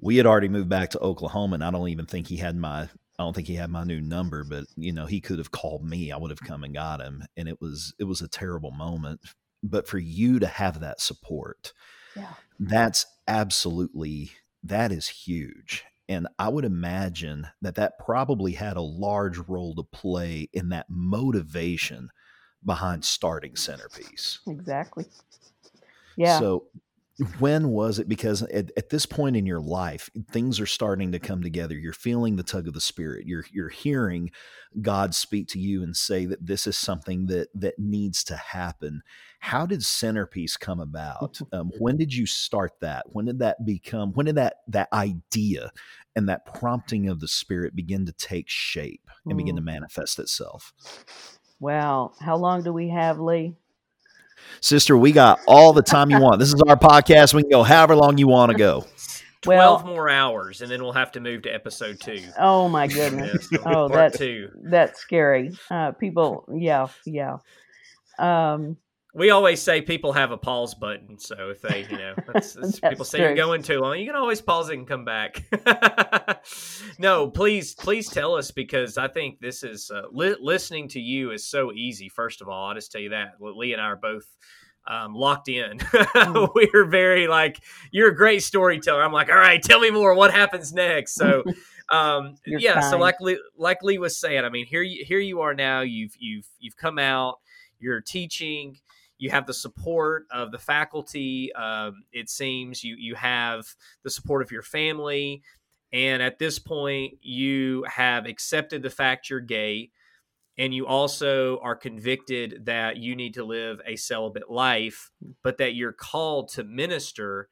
we had already moved back to Oklahoma, and I don't even think he had my I don't think he had my new number, but you know he could have called me. I would have come and got him, and it was it was a terrible moment. But for you to have that support, yeah, that's absolutely that is huge. And I would imagine that that probably had a large role to play in that motivation behind starting CenterPeace. Exactly. Yeah. So when was it? Because at, at, this point in your life things are starting to come together. You're feeling the tug of the spirit. You're you're hearing god speak to you and say that this is something that that needs to happen. How did CenterPeace come about? Um, when did you start that? When did that become when did that that idea and that prompting of the spirit begin to take shape and begin to mm. manifest itself? Well, how long do we have, Lee? Sister, we got all the time you want. This is our podcast. We can go however long you want to go. 12 well, more hours and then we'll have to move to episode two. Oh my goodness. oh, that's, two. that's scary. Uh, people, yeah, yeah. Um, we always say people have a pause button. So if they, you know, that's, that's people say true. you're going too long, you can always pause it and come back. no, please, please tell us because I think this is uh, li- listening to you is so easy. First of all, I'll just tell you that Lee and I are both um, locked in. mm. We're very like, you're a great storyteller. I'm like, all right, tell me more. What happens next? So, um, yeah. Kind. So like, Lee, like Lee was saying, I mean, here you, here you are now. You've, you've, you've come out. You're teaching you have the support of the faculty. Um, it seems you you have the support of your family, and at this point, you have accepted the fact you're gay, and you also are convicted that you need to live a celibate life, but that you're called to minister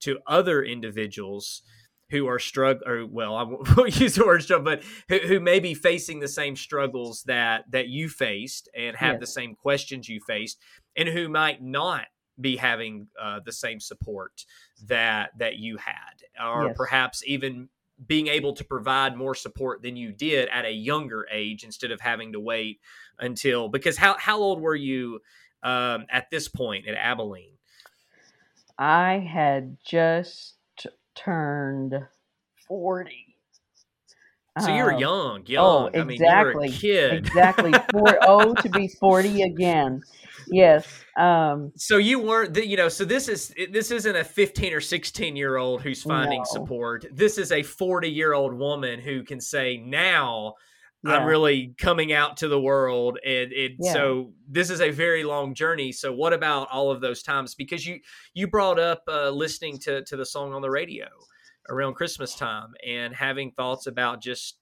to other individuals who are struggling, or well, I won't use the word struggle, but who, who, may be facing the same struggles that that you faced and have yes. the same questions you faced, and who might not be having uh, the same support that that you had, or yes. perhaps even being able to provide more support than you did at a younger age instead of having to wait until because how how old were you um, at this point at Abilene? I had just turned 40. So you were um, young, young. Oh, exactly. I mean, you were a kid. exactly. Four, oh, to be 40 again. Yes. Um, so you weren't, you know, so this is, this isn't a 15 or 16 year old who's finding no. support. This is a 40 year old woman who can say, now yeah. I'm really coming out to the world. And it, yeah. so this is a very long journey. So what about all of those times? Because you, you brought up uh, listening to, to the song on the radio around Christmas time and having thoughts about just,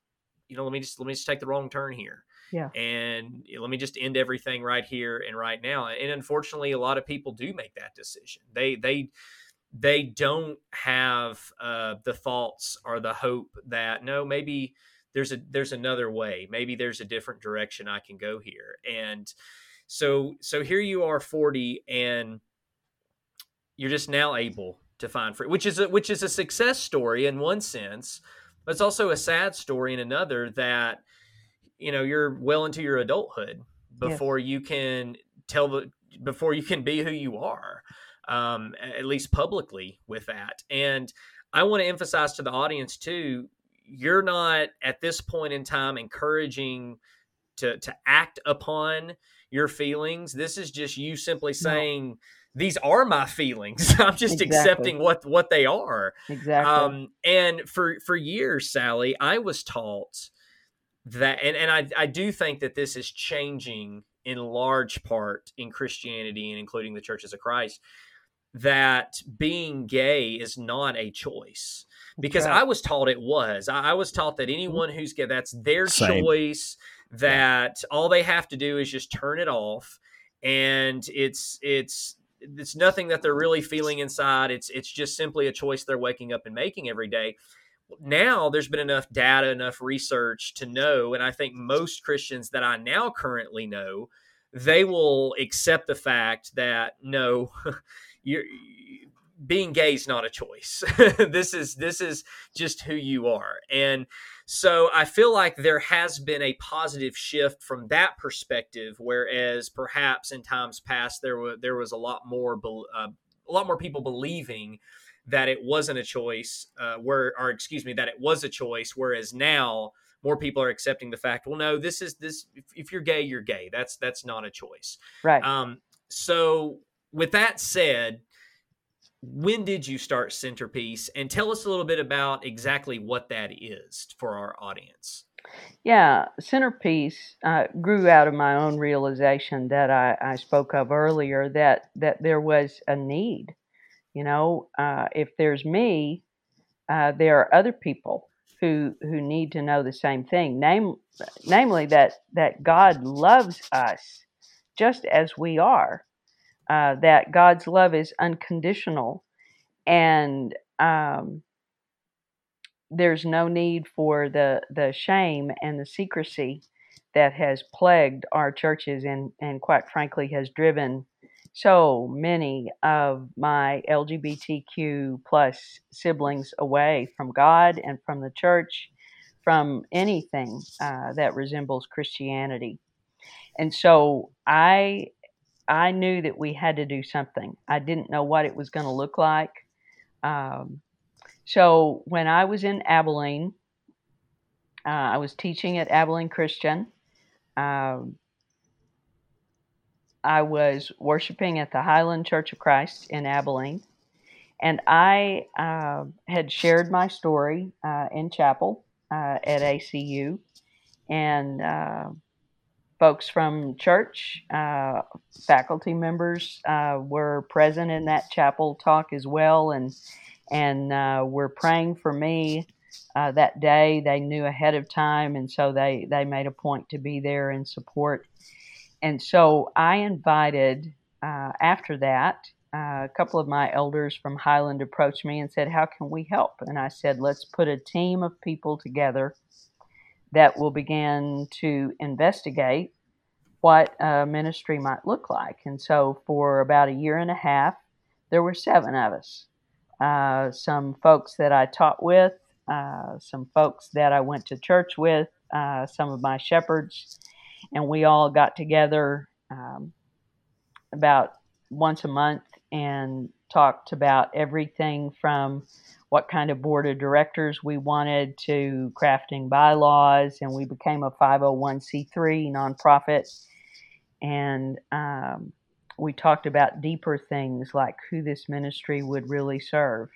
you know, let me just, let me just take the wrong turn here. Yeah. And let me just end everything right here and right now. And unfortunately, a lot of people do make that decision. They, they, they don't have uh, the thoughts or the hope that no, maybe, there's a there's another way maybe there's a different direction i can go here and so so here you are 40 and you're just now able to find free which is a which is a success story in one sense But it's also a sad story in another that you know you're well into your adulthood before yes. you can tell the before you can be who you are um, at least publicly with that and i want to emphasize to the audience too you're not at this point in time encouraging to to act upon your feelings this is just you simply saying no. these are my feelings i'm just exactly. accepting what what they are exactly um, and for for years sally i was taught that and, and I, I do think that this is changing in large part in Christianity and including the churches of Christ that being gay is not a choice because I was taught it was. I, I was taught that mm-hmm. anyone who's gay, that's their Same. choice. That yeah. all they have to do is just turn it off, and it's it's it's nothing that they're really feeling inside. It's it's just simply a choice they're waking up and making every day now there's been enough data, enough research to know, and I think most Christians that I now currently know, they will accept the fact that no, you're being gay is not a choice. this is this is just who you are, and so I feel like there has been a positive shift from that perspective, whereas perhaps in times past there was there was a lot more uh, a lot more people believing that it wasn't a choice, uh, where or excuse me, that it was a choice. Whereas now more people are accepting the fact, well, no, this is this. If, if you're gay, you're gay. That's that's not a choice. Right. Um. So with that said, when did you start CenterPeace? And tell us a little bit about exactly what that is for our audience. Yeah, CenterPeace uh, grew out of my own realization that I, I, spoke of earlier that that there was a need you know, uh, if there's me, uh, there are other people who who need to know the same thing. Name, namely that that God loves us just as we are. Uh, that God's love is unconditional, and um, there's no need for the the shame and the secrecy that has plagued our churches and and quite frankly has driven so many of my LGBTQ plus siblings away from God and from the church, from anything uh, that resembles Christianity. And so I I knew that we had to do something. I didn't know what it was going to look like. Um, so when I was in Abilene, uh, I was teaching at Abilene Christian. Um, I was worshiping at the Highland Church of Christ in Abilene, and I uh, had shared my story uh, in chapel uh, at ACU, and uh, folks from church, uh, faculty members uh, were present in that chapel talk as well, and and were praying for me. that day, they knew ahead of time, and so they, they made a point to be there and support and so I invited, uh, after that, uh, a couple of my elders from Highland approached me and said, How can we help? And I said, Let's put a team of people together that will begin to investigate what a ministry might look like. And so for about a year and a half, there were seven of us. Uh, some folks that I taught with, uh, some folks that I went to church with, uh, some of my shepherds, and we all got together um, about once a month and talked about everything from what kind of board of directors we wanted to crafting bylaws, and we became a 501c3 nonprofit. And um, we talked about deeper things like who this ministry would really serve.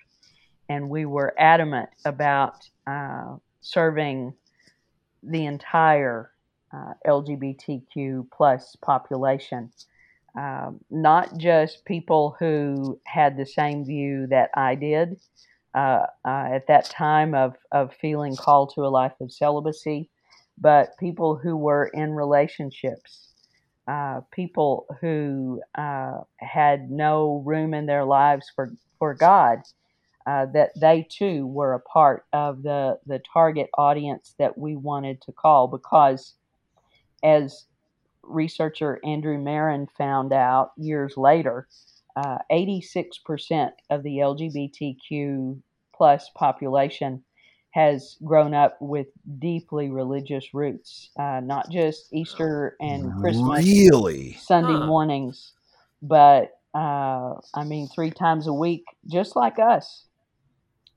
And we were adamant about uh, serving the entire uh, LGBTQ plus population. Um, not just people who had the same view that I did uh, uh, at that time of, of feeling called to a life of celibacy, but people who were in relationships, uh, people who uh, had no room in their lives for, for God. Uh, that they too were a part of the, the target audience that we wanted to call because as researcher Andrew Marin found out years later, uh, 86% of the LGBTQ plus population has grown up with deeply religious roots, uh, not just Easter and Christmas, really Sunday Huh. mornings, but uh, I mean, three times a week, just like us,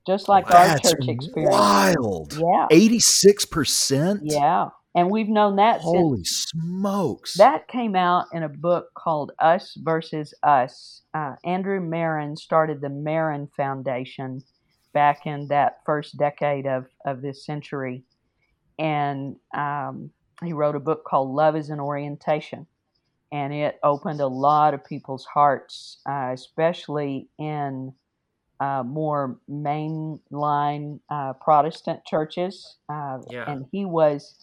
just like our church experience. wild. Yeah, 86%? yeah, and we've known that since Holy smokes. that came out in a book called Us versus Us. Uh, Andrew Marin started the Marin Foundation back in that first decade of, of this century. And um, he wrote a book called Love is an Orientation. And it opened a lot of people's hearts, uh, especially in uh, more mainline uh, Protestant churches. Uh, Yeah. And he was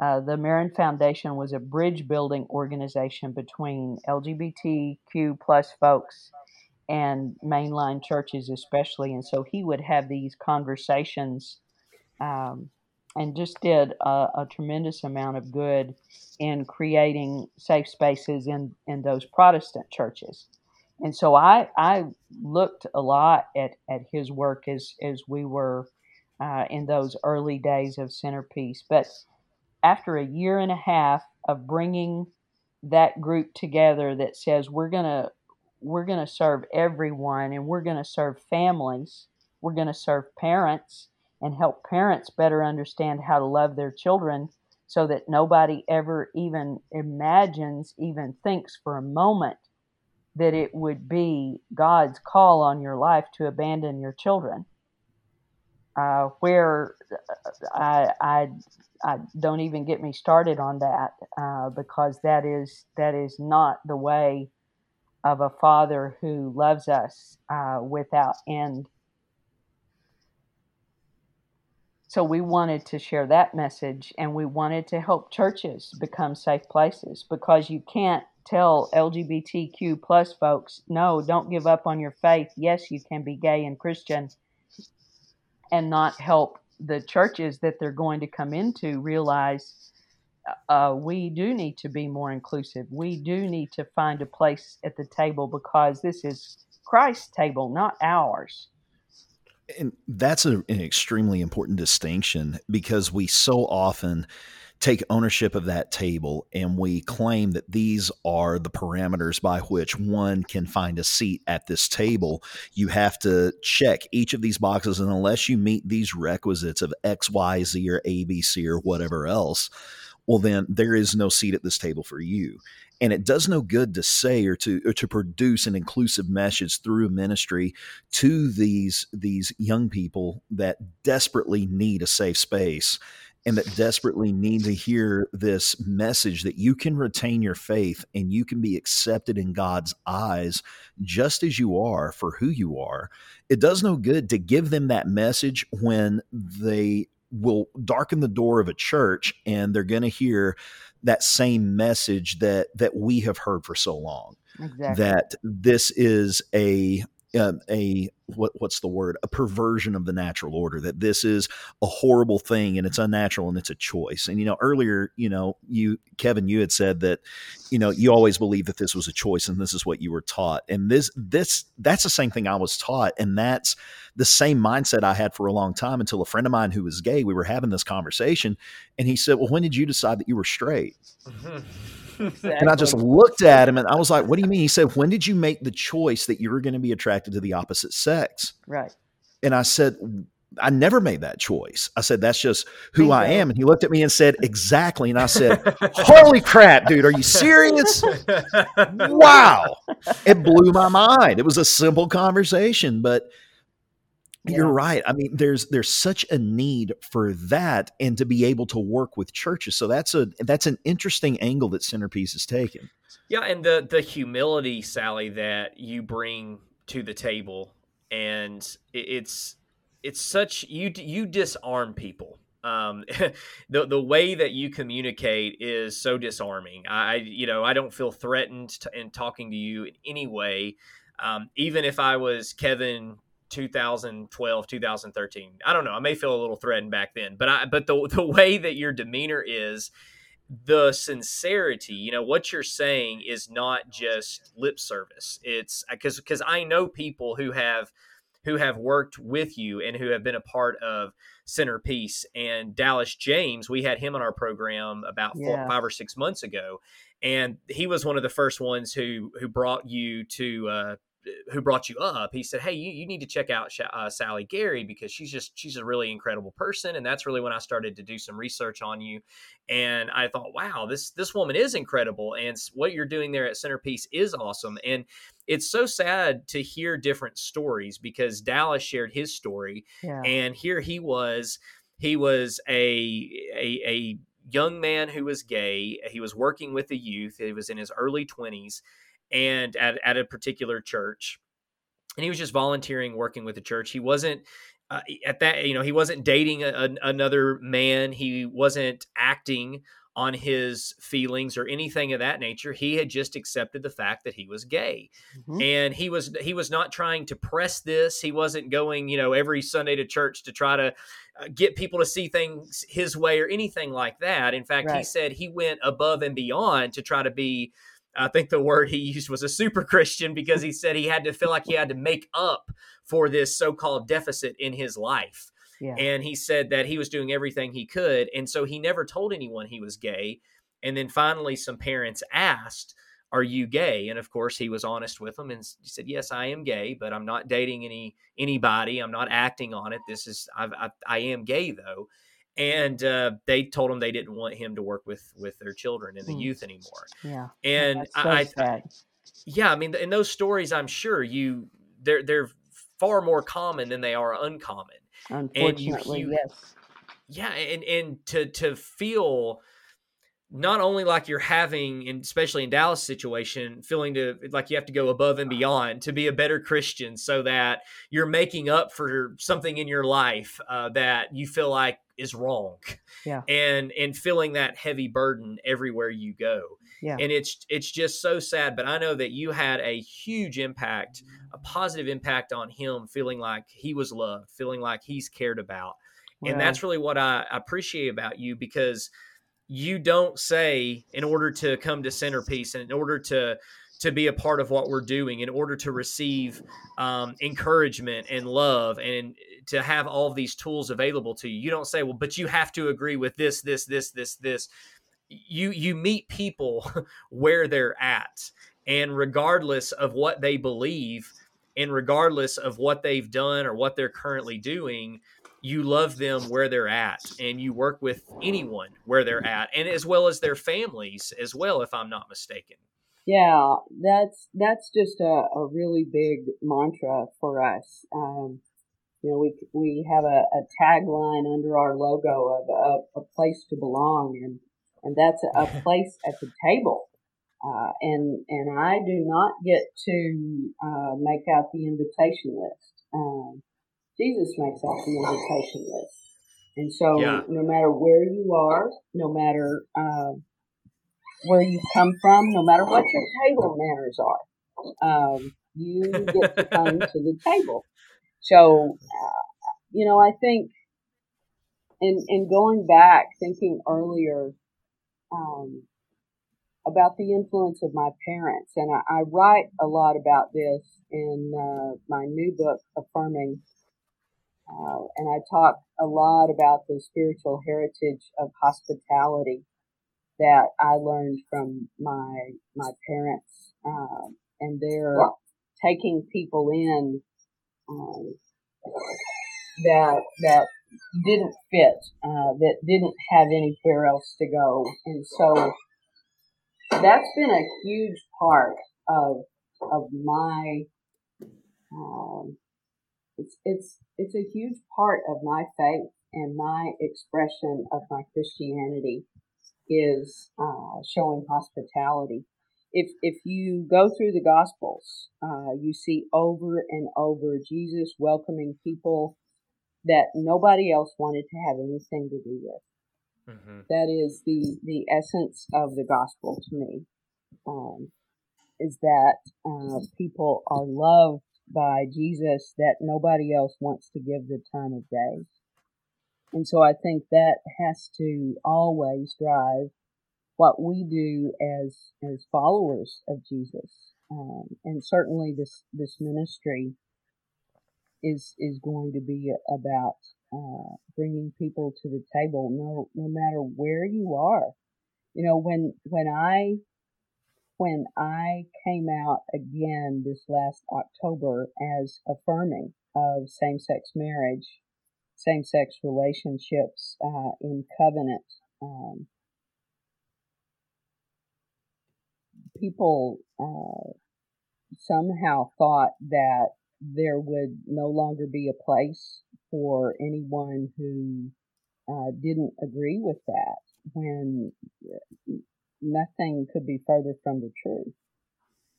uh, the Marin Foundation was a bridge building organization between LGBTQ plus folks and mainline churches, especially. And so he would have these conversations um, and just did a, a tremendous amount of good in creating safe spaces in, in those Protestant churches. And so I, I looked a lot at, at his work as, as we were uh, in those early days of CenterPeace. But after a year and a half of bringing that group together that says we're going to we're going to serve everyone and we're going to serve families we're going to serve parents and help parents better understand how to love their children so that nobody ever even imagines even thinks for a moment that it would be God's call on your life to abandon your children. Uh, where I, I I don't even get me started on that uh, because that is that is not the way of a father who loves us uh, without end. So we wanted to share that message, and we wanted to help churches become safe places because you can't tell LGBTQ plus folks, no, don't give up on your faith. Yes, you can be gay and Christian, and not help the churches that they're going to come into realize uh, we do need to be more inclusive. We do need to find a place at the table because this is Christ's table, not ours. And that's a, an extremely important distinction because we so often take ownership of that table and we claim that these are the parameters by which one can find a seat at this table. You have to check each of these boxes, and unless you meet these requisites of X, Y, Z, or ABC, or whatever else, well, then there is no seat at this table for you. And it does no good to say or to or to produce an inclusive message through ministry to these these young people that desperately need a safe space and that desperately need to hear this message that you can retain your faith and you can be accepted in God's eyes just as you are for who you are. It does no good to give them that message when they will darken the door of a church and they're going to hear that same message that that we have heard for so long Exactly. that this is a um, a what what's the word a perversion of the natural order that this is a horrible thing and it's mm-hmm. unnatural and it's a choice and you know earlier you know you Kevin you had said that you know you always believed that this was a choice and this is what you were taught and this this that's the same thing I was taught and that's the same mindset I had for a long time until a friend of mine who was gay we were having this conversation and he said well when did you decide that you were straight exactly. and I just looked at him and I was like, What do you mean? He said, When did you make the choice that you were going to be attracted to the opposite sex? Right. And I said, I never made that choice. I said, That's just who I am. And he looked at me and said, Exactly. And I said, Holy crap, dude, are you serious? Wow. It blew my mind. It was a simple conversation, but you're right. I mean, there's there's such a need for that and to be able to work with churches. So that's a that's an interesting angle that CenterPeace is taking. Yeah, and the the humility, Sally, that you bring to the table, and it's it's such you you disarm people. Um, the the way that you communicate is so disarming. I you know I don't feel threatened to, in talking to you in any way, um, even if I was Kevin. 2012 2013 i don't know i may feel a little threatened back then but i but the the way that your demeanor is the sincerity you know what you're saying is not just lip service it's because because i know people who have who have worked with you and who have been a part of CenterPeace. And Dallas James, we had him on our program about four, Yeah. five or six months ago, and he was one of the first ones who who brought you to. Uh, who brought you up he said hey you, you need to check out uh, sally gary because she's just she's a really incredible person and that's really when i started to do some research on you and i thought wow this this woman is incredible and what you're doing there at CenterPeace is awesome and it's so sad to hear different stories because dallas shared his story Yeah. and here he was he was a, a a young man who was gay he was working with the youth he was in his early 20s and at, at a particular church and he was just volunteering working with the church. He wasn't uh, at that you know he wasn't dating a, a- another man. He wasn't acting on his feelings or anything of that nature. He had just accepted the fact that he was gay. Mhm. and he was he was not trying to press this. He wasn't going you know every sunday to church to try to uh, get people to see things his way or anything like that. In fact he said he went above and beyond to try to be i think the word he used was a super christian because he said he had to feel like he had to make up for this so-called deficit in his life. Yeah. and he said that he was doing everything he could and so he never told anyone he was gay. And then finally some parents asked are you gay? And of course he was honest with them and he said yes i am gay but i'm not dating any anybody. I'm not acting on it. This is I've, I, I am gay though and uh, they told him they didn't want him to work with with their children and the Hmm. youth anymore yeah. and so I, I yeah i mean in those stories i'm sure you they're they're far more common than they are uncommon Unfortunately, you- yes. yeah and and to to feel not only like you're having and especially in dallas situation feeling to like you have to go above and beyond to be a better christian so that you're making up for something in your life uh, that you feel like is wrong Yeah. and and feeling that heavy burden everywhere you go Yeah. and it's it's just so sad but i know that you had a huge impact a positive impact on him feeling like he was loved feeling like he's cared about Well, and that's really what I appreciate about you because you don't say in order to come to CenterPeace and in order to to be a part of what we're doing in order to receive um, encouragement and love and to have all of these tools available to you. You don't say well but you have to agree with this this this this this. You you meet people where they're at and regardless of what they believe and regardless of what they've done or what they're currently doing you love them where they're at and you work with anyone where they're at and as well as their families as well if i'm not mistaken. Yeah, that's that's just a, a really big mantra for us. Um, you know, we we have a, a tagline under our logo of a, a place to belong, and and that's a, a place at the table. Uh, and and I do not get to uh, make out the invitation list. Um, Jesus makes out the invitation list, and so Yeah. no matter where you are, no matter uh, where you come from, no matter what your table manners are, um, you get to come to the table. So, uh, you know, I think in in going back, thinking earlier um, about the influence of my parents, and I, I write a lot about this in uh, my new book, Affirming. Uh, and I talk a lot about the spiritual heritage of hospitality that I learned from my my parents, um, and they're taking people in um, that that didn't fit, uh, that didn't have anywhere else to go, and so that's been a huge part of of my. Um, it's it's it's a huge part of my faith and my expression of my Christianity is uh, showing hospitality. If if you go through the Gospels, uh, you see over and over Jesus welcoming people that nobody else wanted to have anything to do with. mm-hmm. That is the the essence of the gospel to me. Um, is that uh, people are loved by Jesus that nobody else wants to give the time of day. And so I think that has to always drive what we do as as followers of Jesus, um, and certainly this this ministry is is going to be about uh, bringing people to the table, no no matter where you are. You know, when when I when I came out again this last October as affirming of same sex marriage, same sex relationships uh, in covenant. Um, people uh, somehow thought that there would no longer be a place for anyone who uh, didn't agree with that when uh, nothing could be further from the truth.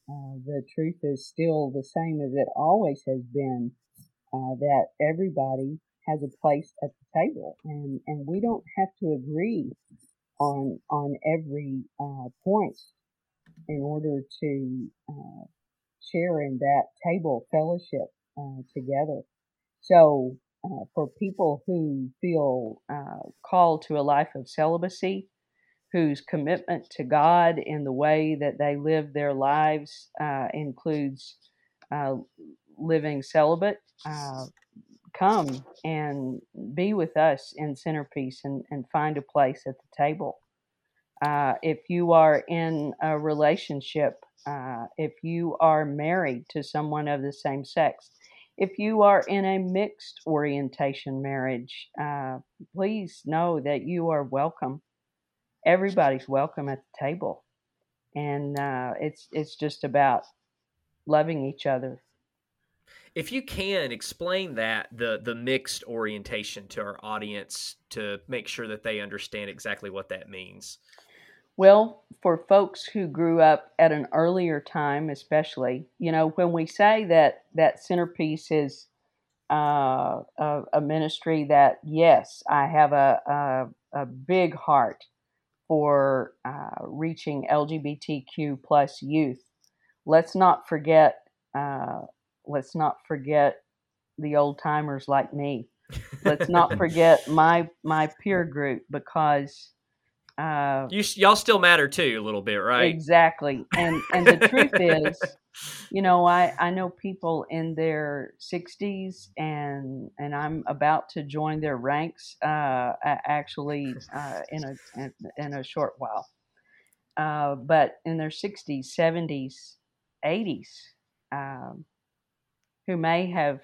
Uh, the truth is still the same as it always has been uh, that everybody has a place at the table and, and we don't have to agree on on every uh, point in order to uh, share in that table fellowship uh, together. So, uh, for people who feel uh, called to a life of celibacy, whose commitment to God in the way that they live their lives uh, includes uh, living celibate, come and be with us in CenterPeace and, and find a place at the table. Uh, if you are in a relationship, uh, if you are married to someone of the same sex, if you are in a mixed orientation marriage, uh, please know that you are welcome. Everybody's welcome at the table, and uh, it's it's just about loving each other. If you can explain that the the mixed orientation to our audience to make sure that they understand exactly what that means. Well, for folks who grew up at an earlier time, especially, you know, when we say that that CenterPeace is uh, a, a, ministry that, yes, I have a, a, a big heart for uh, reaching LGBTQ plus youth. Let's not forget. Uh, let's not forget the old timers like me. Let's not forget my my peer group because uh, you y'all still matter too a little bit, right? Exactly. And and the truth is, you know, I I know people in their 60s and and I'm about to join their ranks uh, actually uh, in a in a short while. Uh, but in their 60s, 70s, 80s, um, who may have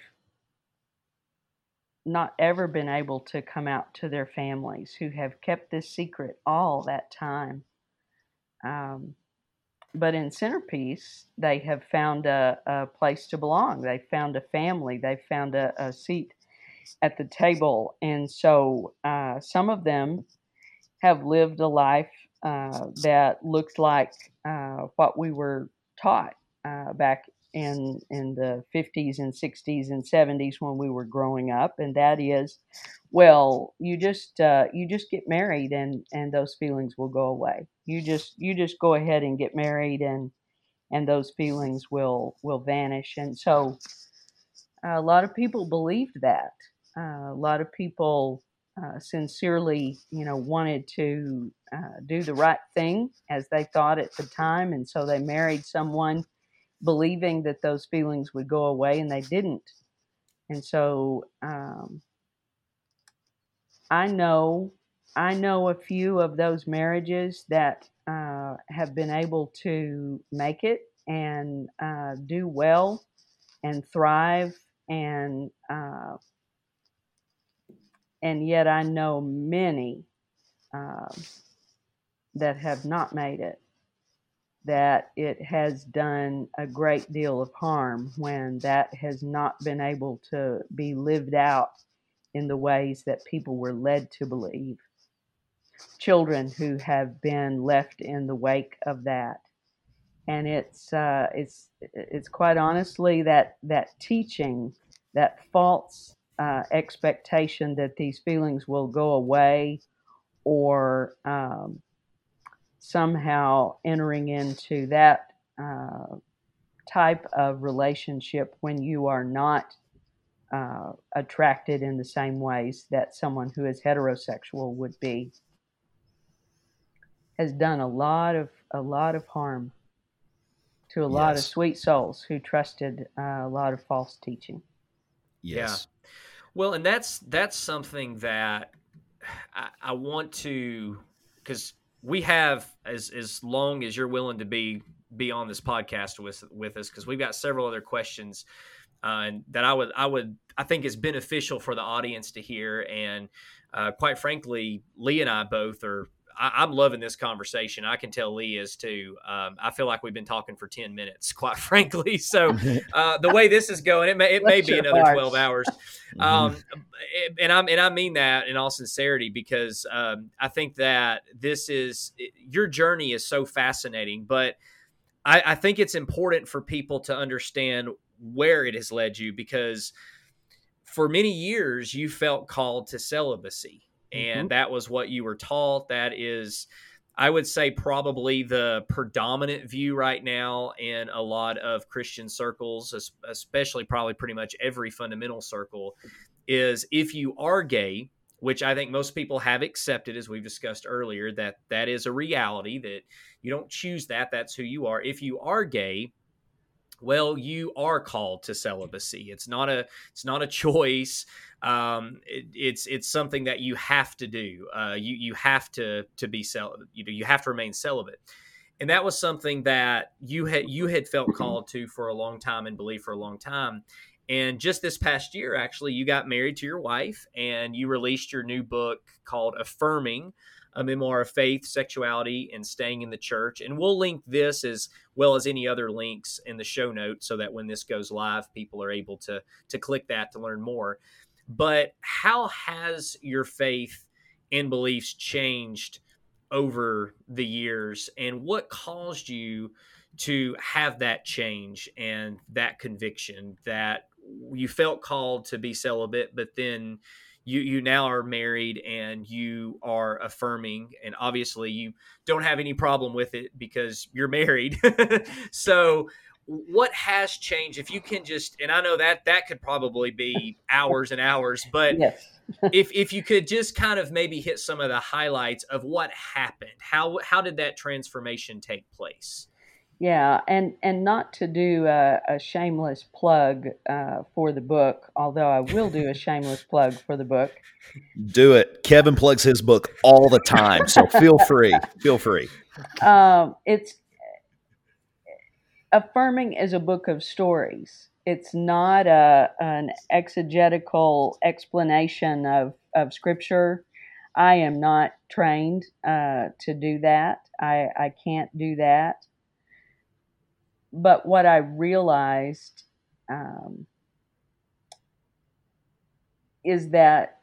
not ever been able to come out to their families, who have kept this secret all that time. Um, but in CenterPeace, they have found a, a, place to belong. They found a family. They found a, a seat at the table. And so uh, some of them have lived a life uh, that looked like uh, what we were taught uh, back in in the 50s and 60s and 70s when we were growing up and that is well you just uh, you just get married and and those feelings will go away. You just you just go ahead and get married and and those feelings will will vanish. And so a lot of people believed that. Uh, a lot of people uh, sincerely you know wanted to uh, do the right thing as they thought at the time and so they married someone believing that those feelings would go away and they didn't. And so um, I know I know a few of those marriages that uh, have been able to make it and uh, do well and thrive and uh, and yet I know many um, that have not made it that it has done a great deal of harm when that has not been able to be lived out in the ways that people were led to believe. Children who have been left in the wake of that. And it's uh, it's it's quite honestly that that teaching, that false uh, expectation that these feelings will go away, or um, somehow entering into that uh, type of relationship when you are not uh, attracted in the same ways that someone who is heterosexual would be has done a lot of a lot of harm to a yes. lot of sweet souls who trusted uh, a lot of false teaching. Yes. Yeah. Well, and that's that's something that I, I want to because we have as as long as you're willing to be be on this podcast with with us because we've got several other questions uh, that I would I would I think is beneficial for the audience to hear. And uh, quite frankly Lee and I both are I, am loving this conversation. I can tell Lee is too. Um, I feel like we've been talking for ten minutes, quite frankly. So uh, the way this is going, it may it may be another twelve hours. Mm-hmm. Um, and I'm and I mean that in all sincerity because um, I think that this is your journey is so fascinating, but I, I think it's important for people to understand where it has led you because for many years you felt called to celibacy and mm-hmm. that was what you were taught. That is i would say probably the predominant view right now in a lot of christian circles especially probably pretty much every fundamental circle is if you are gay which i think most people have accepted as we've discussed earlier that that is a reality that you don't choose that that's who you are. If you are gay well you are called to celibacy. It's not a it's not a choice um, it, it's it's something that you have to do uh, you you have to to be cel- you know you have to remain celibate and that was something that you had you had felt called to for a long time and believed for a long time and just this past year actually you got married to your wife and you released your new book called affirming a memoir of faith, sexuality, and staying in the church. And we'll link this as well as any other links in the show notes so that when this goes live, people are able to to click that to learn more. But how has your faith and beliefs changed over the years, and what caused you to have that change and that conviction that you felt called to be celibate, but then you you now are married and you are affirming? And obviously you don't have any problem with it because you're married. So what has changed if you can just and i know that that could probably be hours and hours but yes. if if you could just kind of maybe hit some of the highlights of what happened how how did that transformation take place yeah, and and not to do a, a shameless plug uh, for the book, although I will do a shameless plug for the book. Do it. Kevin plugs his book all the time, so feel free. Feel free. Um, it's affirming is a book of stories. It's not a an exegetical explanation of of scripture. I am not trained uh, to do that. I I can't do that but what I realized um, is that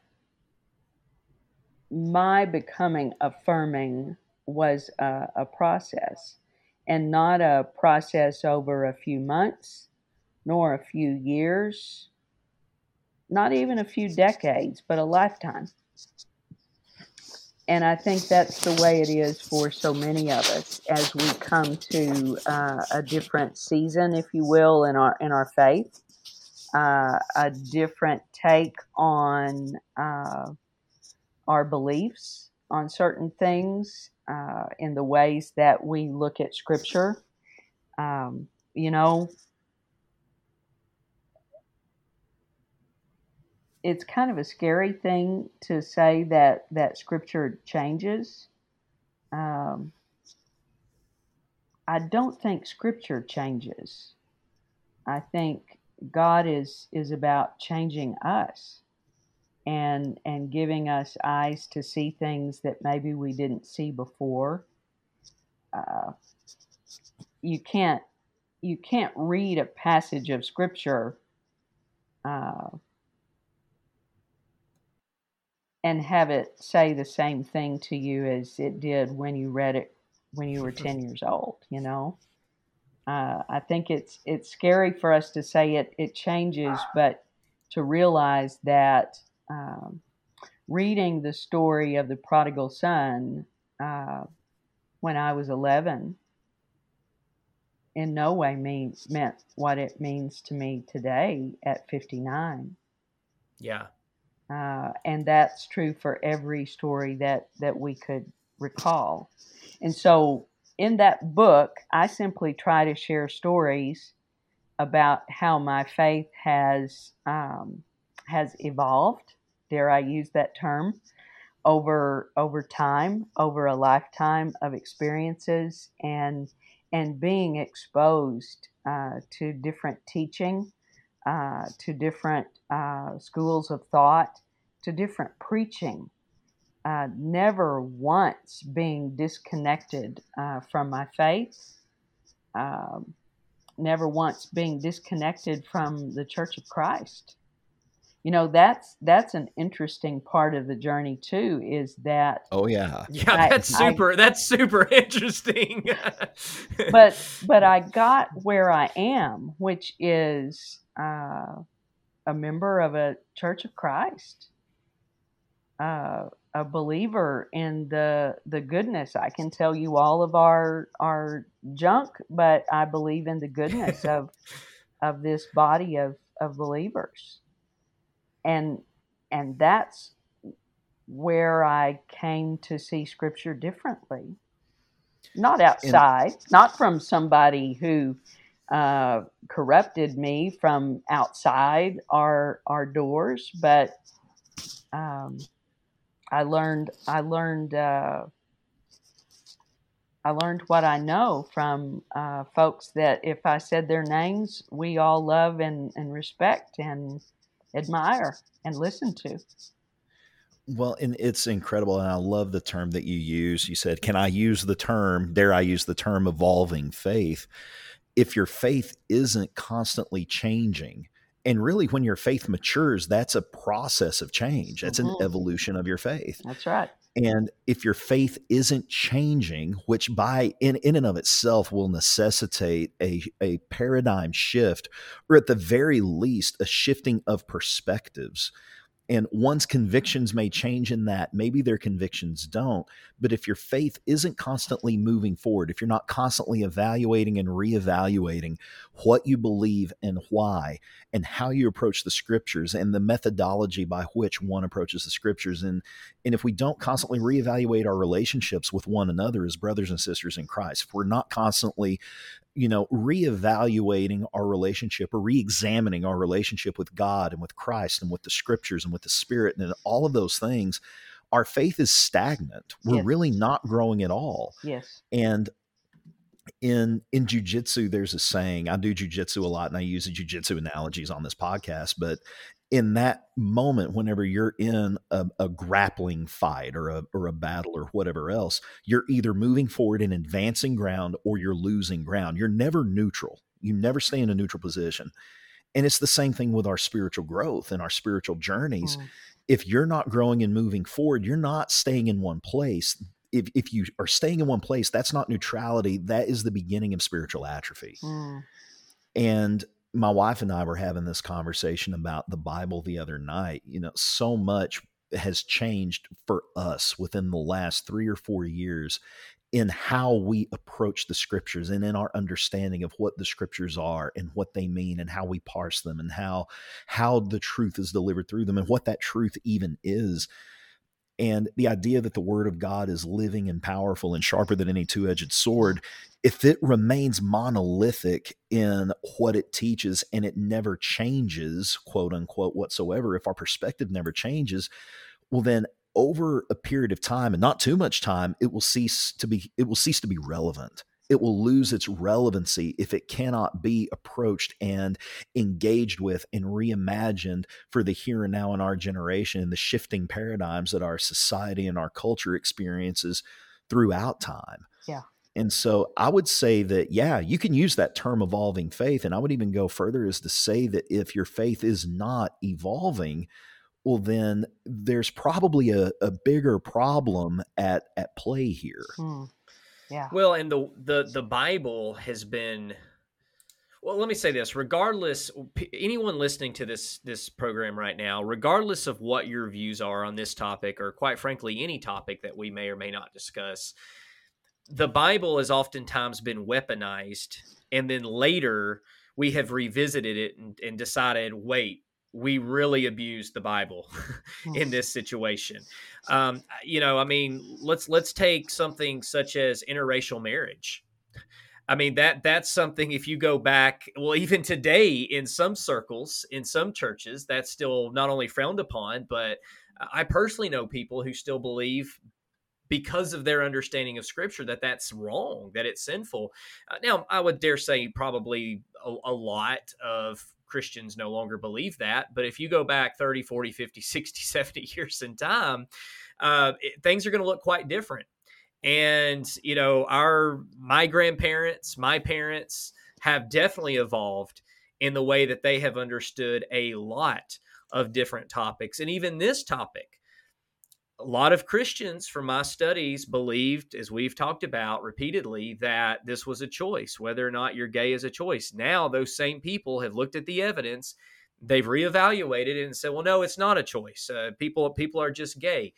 my becoming affirming was a, a, process and not a process over a few months nor a few years, not even a few decades, but a lifetime. And I think that's the way it is for so many of us as we come to uh, a different season, if you will, in our in our faith, uh, a different take on uh, our beliefs on certain things, uh, in the ways that we look at Scripture. Um, you know, it's kind of a scary thing to say that that scripture changes. Um, I don't think scripture changes. I think God is is about changing us and and giving us eyes to see things that maybe we didn't see before. Uh, you can't you can't read a passage of scripture uh, and have it say the same thing to you as it did when you read it when you were 10 years old you know uh, i think it's it's scary for us to say it it changes but to realize that um, reading the story of the prodigal son uh, when i was 11 in no way means meant what it means to me today at 59 yeah uh, and that's true for every story that, that we could recall. And so in that book, I simply try to share stories about how my faith has um, has evolved. Dare I use that term? Over over time, over a lifetime of experiences, and and being exposed uh, to different teaching, uh, to different uh, schools of thought, to different preaching. Uh, never once being disconnected uh, from my faith. Um, never once being disconnected from the Church of Christ. You know, that's that's an interesting part of the journey too. Is that? Oh yeah, yeah, I, that's super. I, that's super interesting. but but I got where I am, which is uh, a member of a Church of Christ. Uh, a believer in the the goodness. I can tell you all of our our junk, but I believe in the goodness of of this body of of believers. And and that's where I came to see scripture differently. Not outside, and, not from somebody who uh, corrupted me from outside our our doors, but um, I learned I learned uh, I learned what I know from uh, folks that if I said their names, we all love and, and respect and admire and listen to. Well, and it's incredible. And I love the term that you use. You said, Can I use the term, dare I use the term evolving faith? If your faith isn't constantly changing, and really when your faith matures that's a process of change that's mm-hmm. an evolution of your faith that's right and if your faith isn't changing which by in, in and of itself will necessitate a, a paradigm shift or at the very least a shifting of perspectives and one's convictions may change in that maybe their convictions don't but if your faith isn't constantly moving forward if you're not constantly evaluating and reevaluating what you believe and why and how you approach the scriptures and the methodology by which one approaches the scriptures and and if we don't constantly reevaluate our relationships with one another as brothers and sisters in Christ if we're not constantly you know, reevaluating our relationship or re-examining our relationship with God and with Christ and with the scriptures and with the spirit and all of those things, our faith is stagnant. We're yes. really not growing at all. Yes. And in in jujitsu, there's a saying. I do jujitsu a lot, and I use the jujitsu analogies on this podcast. But in that moment, whenever you're in a, a, grappling fight or a, or a battle or whatever else, you're either moving forward and advancing ground or you're losing ground. You're never neutral. You never stay in a neutral position. And it's the same thing with our spiritual growth and our spiritual journeys. Mm. If you're not growing and moving forward, you're not staying in one place. If, if you are staying in one place, that's not neutrality. That is the beginning of spiritual atrophy. Mm. And my wife and I were having this conversation about the Bible the other night. You know, so much has changed for us within the last three or four years in how we approach the scriptures and in our understanding of what the scriptures are and what they mean and how we parse them and how how the truth is delivered through them and what that truth even is and the idea that the word of God is living and powerful and sharper than any two edged sword, if it remains monolithic in what it teaches and it never changes, quote unquote, whatsoever, if our perspective never changes, well, then over a period of time and not too much time, it will cease to be, it will cease to be relevant it will lose its relevancy if it cannot be approached and engaged with and reimagined for the here and now in our generation and the shifting paradigms that our society and our culture experiences throughout time. Yeah. And so I would say that, yeah, you can use that term evolving faith. And I would even go further as to say that if your faith is not evolving, well, then there's probably a, a bigger problem at, at play here. Hmm. Yeah. Well, and the the the Bible has been well, let me say this, regardless anyone listening to this this program right now, regardless of what your views are on this topic or quite frankly any topic that we may or may not discuss, the Bible has oftentimes been weaponized and then later we have revisited it and, and decided, wait, we really abused the Bible in this situation. Um, you know, I mean, let's let's take something such as interracial marriage. I mean that that's something if you go back well even today in some circles in some churches that's still not only frowned upon but I personally know people who still believe because of their understanding of scripture that that's wrong that it's sinful uh, now i would dare say probably a, a, lot of christians no longer believe that but if you go back 30 40 50 60 70 years in time uh, it, things are going to look quite different. And you know our my grandparents my parents have definitely evolved in the way that they have understood a lot of different topics. And even this topic a lot of christians from my studies believed as we've talked about repeatedly that this was a choice whether or not you're gay is a choice. Now those same people have looked at the evidence they've reevaluated it and said well no it's not a choice. Uh, people people are just gay.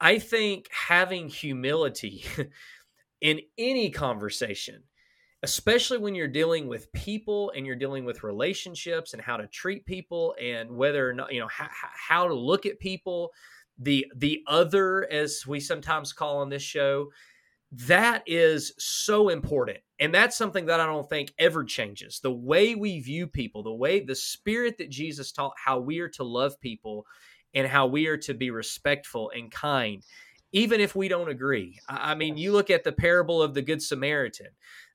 I think having humility in any conversation, especially when you're dealing with people and you're dealing with relationships and how to treat people and whether or not, you know, how, how to look at people, the the other as we sometimes call on this show, that is so important. And that's something that I don't think ever changes. The way we view people, the way the spirit that Jesus taught how we are to love people and how we are to be respectful and kind, even if we don't agree. I mean, you look at the parable of the Good Samaritan.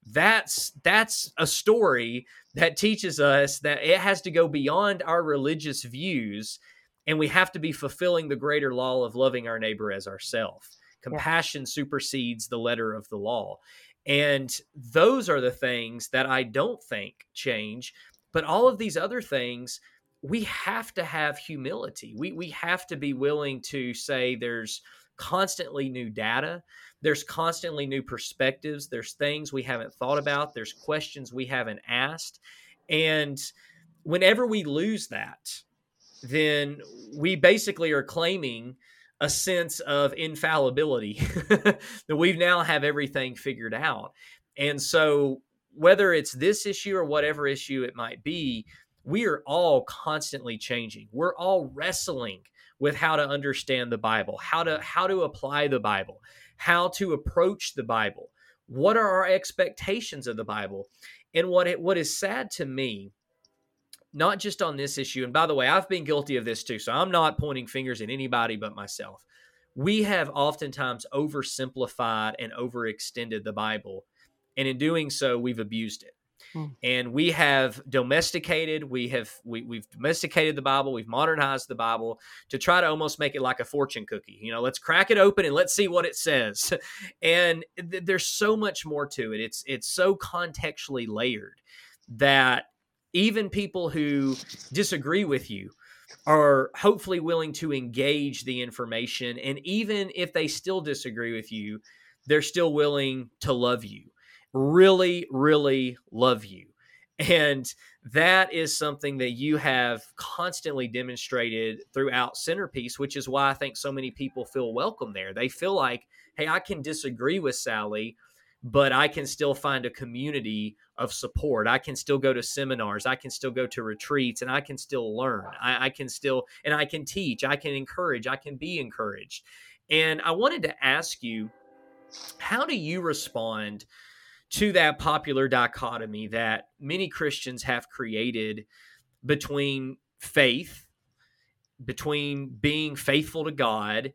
That's that's a story that teaches us that it has to go beyond our religious views, and we have to be fulfilling the greater law of loving our neighbor as ourselves. Compassion yeah. supersedes the letter of the law. And those are the things that I don't think change. But all of these other things, we have to have humility. We we have to be willing to say there's constantly new data, there's constantly new perspectives, there's things we haven't thought about, there's questions we haven't asked. And whenever we lose that, then we basically are claiming a sense of infallibility that we now have everything figured out. And so whether it's this issue or whatever issue it might be, we are all constantly changing. We're all wrestling with how to understand the Bible, how to how to apply the Bible, how to approach the Bible. What are our expectations of the Bible? And what it what is sad to me, not just on this issue, and by the way, I've been guilty of this too, so I'm not pointing fingers at anybody but myself. We have oftentimes oversimplified and overextended the Bible, and in doing so, we've abused it. Hmm. And we have domesticated, we have we, we've domesticated the Bible, we've modernized the Bible to try to almost make it like a fortune cookie. You know, let's crack it open and let's see what it says. and th- there's so much more to it. It's it's so contextually layered that even people who disagree with you are hopefully willing to engage the information and even if they still disagree with you they're still willing to love you really, really love you. And that is something that you have constantly demonstrated throughout CenterPeace, which is why I think so many people feel welcome there. They feel like, hey, I can disagree with Sally, but I can still find a community of support. I can still go to seminars. I can still go to retreats and I can still learn. I, I can still, and I can teach. I can encourage. I can be encouraged. And I wanted to ask you, how do you respond? to that popular dichotomy that many Christians have created between faith, between being faithful to God,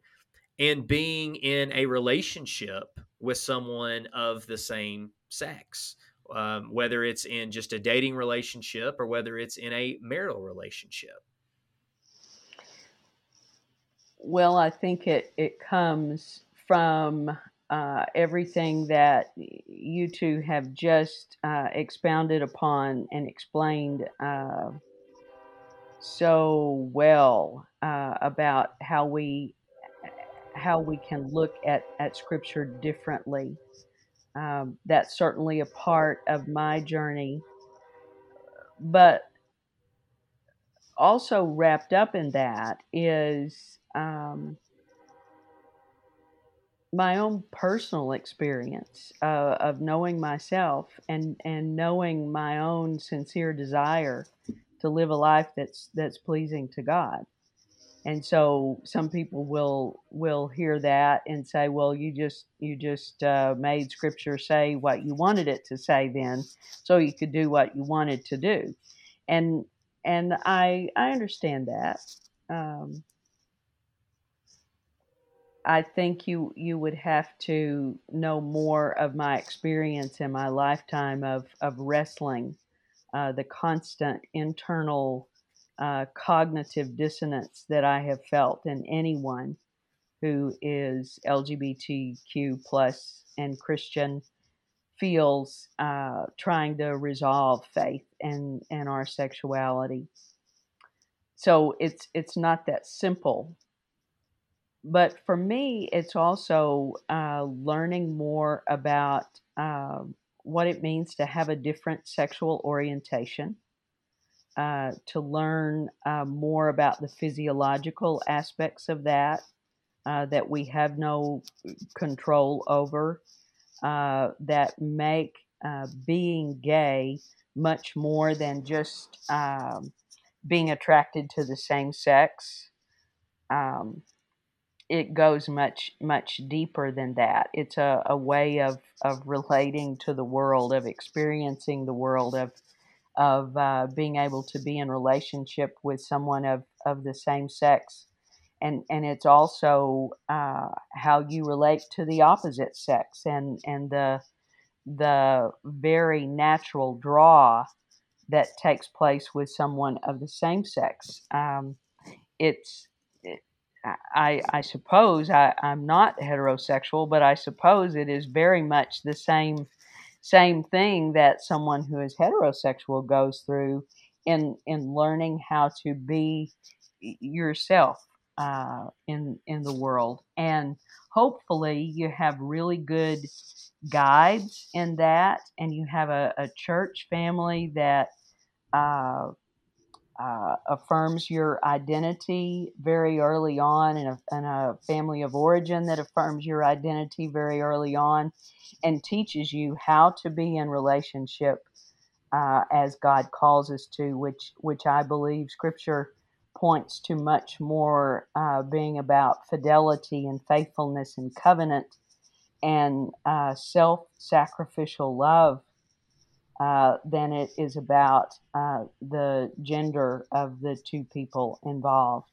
and being in a relationship with someone of the same sex, um, whether it's in just a dating relationship or whether it's in a marital relationship. Well, I think it, it comes from uh, everything that you two have just uh, expounded upon and explained uh, so well uh, about how we how we can look at, at scripture differently. Um, that's certainly a part of my journey. But also wrapped up in that is um, my own personal experience uh, of knowing myself and and knowing my own sincere desire to live a life that's that's pleasing to God. And so some people will will hear that and say well you just you just uh, made scripture say what you wanted it to say then so you could do what you wanted to do. And and i i understand that um, I think you you would have to know more of my experience in my lifetime of of wrestling, uh, the constant internal uh, cognitive dissonance that I have felt in anyone who is LGBTQ plus and Christian feels uh, trying to resolve faith and and our sexuality. So it's it's not that simple. But for me, it's also uh, learning more about uh, what it means to have a different sexual orientation uh, to learn uh, more about the physiological aspects of that uh, that we have no control over, uh, that make being gay much more than just um, being attracted to the same sex. Um, it goes much much deeper than that. It's a, a way of of relating to the world, of experiencing the world, of of uh, being able to be in relationship with someone of, of the same sex. And, and it's also uh, how you relate to the opposite sex and, and the, the very natural draw that takes place with someone of the same sex. Um, it's, it, I, I suppose I, I'm not heterosexual, but I suppose it is very much the same same thing that someone who is heterosexual goes through in in learning how to be yourself uh, in in the world. And hopefully you have really good guides in that and you have a, a church family that uh, uh, affirms your identity very early on, and a, and a, family of origin that affirms your identity very early on, and teaches you how to be in relationship uh, as God calls us to, which which I believe Scripture points to much more uh, being about fidelity and faithfulness and covenant and uh, self-sacrificial love uh, than it is about uh, the gender of the two people involved.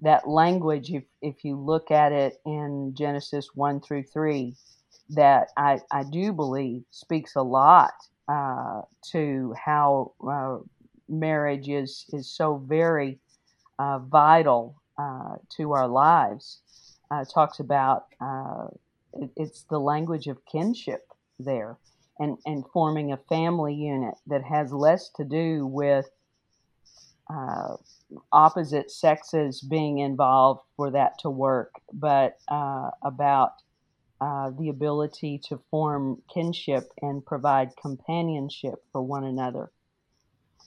That language, if, if you look at it in Genesis 1 through 3, that I, I do believe speaks a lot uh, to how uh, marriage is, is so very uh, vital to our lives. talks about it, it's the language of kinship there and, and forming a family unit that has less to do with uh, opposite sexes being involved for that to work, but uh, about uh, the ability to form kinship and provide companionship for one another.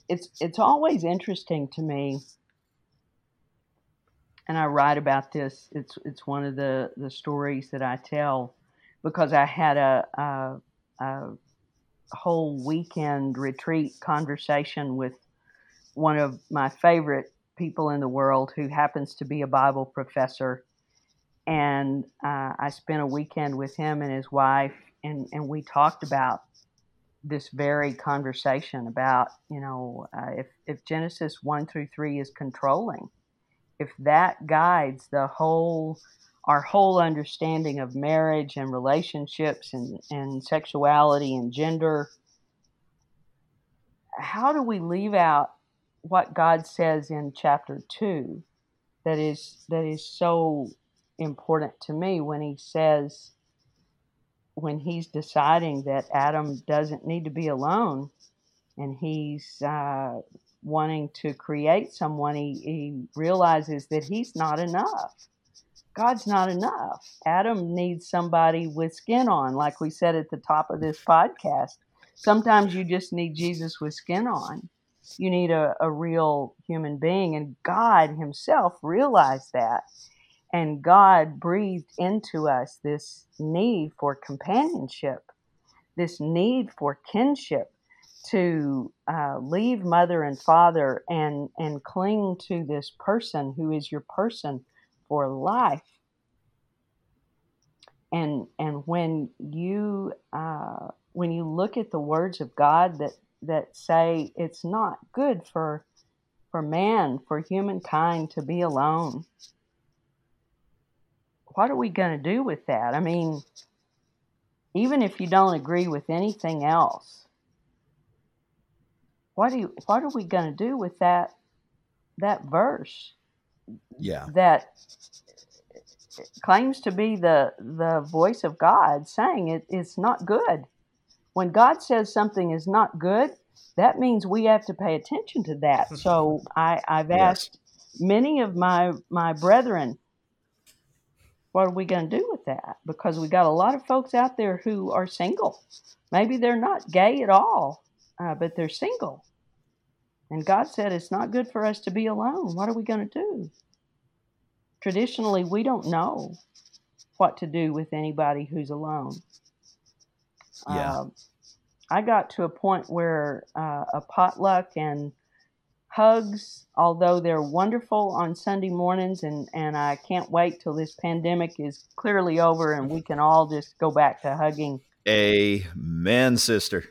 It's it's always interesting to me, and I write about this. It's it's one of the the stories that I tell because I had a, a a whole weekend retreat conversation with one of my favorite people in the world who happens to be a Bible professor. And uh, I spent a weekend with him and his wife, and, and we talked about this very conversation about, you know, uh, if, if Genesis 1 through 3 is controlling, if that guides the whole our whole understanding of marriage and relationships and, and sexuality and gender, how do we leave out what God says in chapter two that is that is so important to me when he says when he's deciding that Adam doesn't need to be alone and he's uh, wanting to create someone, he, he realizes that he's not enough God's not enough. Adam needs somebody with skin on, like we said at the top of this podcast. Sometimes you just need Jesus with skin on. You need a, a real human being. And God Himself realized that. And God breathed into us this need for companionship, this need for kinship, to uh, leave mother and father and and cling to this person who is your person for life. And and when you uh, when you look at the words of God that that say it's not good for for man for humankind to be alone what are we going to do with that? I mean even if you don't agree with anything else what do you, what are we going to do with that that verse yeah that claims to be the the voice of God saying it, it's not good. When God says something is not good, that means we have to pay attention to that. So I, I've asked yes. many of my my brethren, what are we going to do with that? Because we got a lot of folks out there who are single. Maybe they're not gay at all, uh, but they're single. And God said it's not good for us to be alone. What are we going to do? traditionally we don't know what to do with anybody who's alone. Yeah. Uh, I got to a point where uh, a potluck and hugs, although they're wonderful on Sunday mornings, and, and I can't wait till this pandemic is clearly over and we can all just go back to hugging. Amen, sister.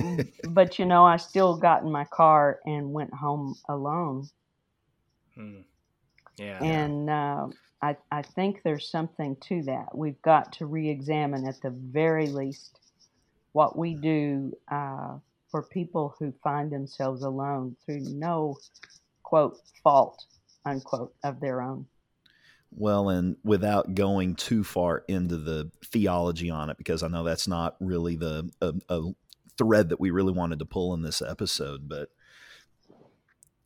but you know, I still got in my car and went home alone. Hmm. Yeah. And uh, I, I think there's something to that. We've got to re examine, at the very least, what we do uh, for people who find themselves alone through no, quote, fault, unquote, of their own. Well, and without going too far into the theology on it, because I know that's not really the a, a thread that we really wanted to pull in this episode, but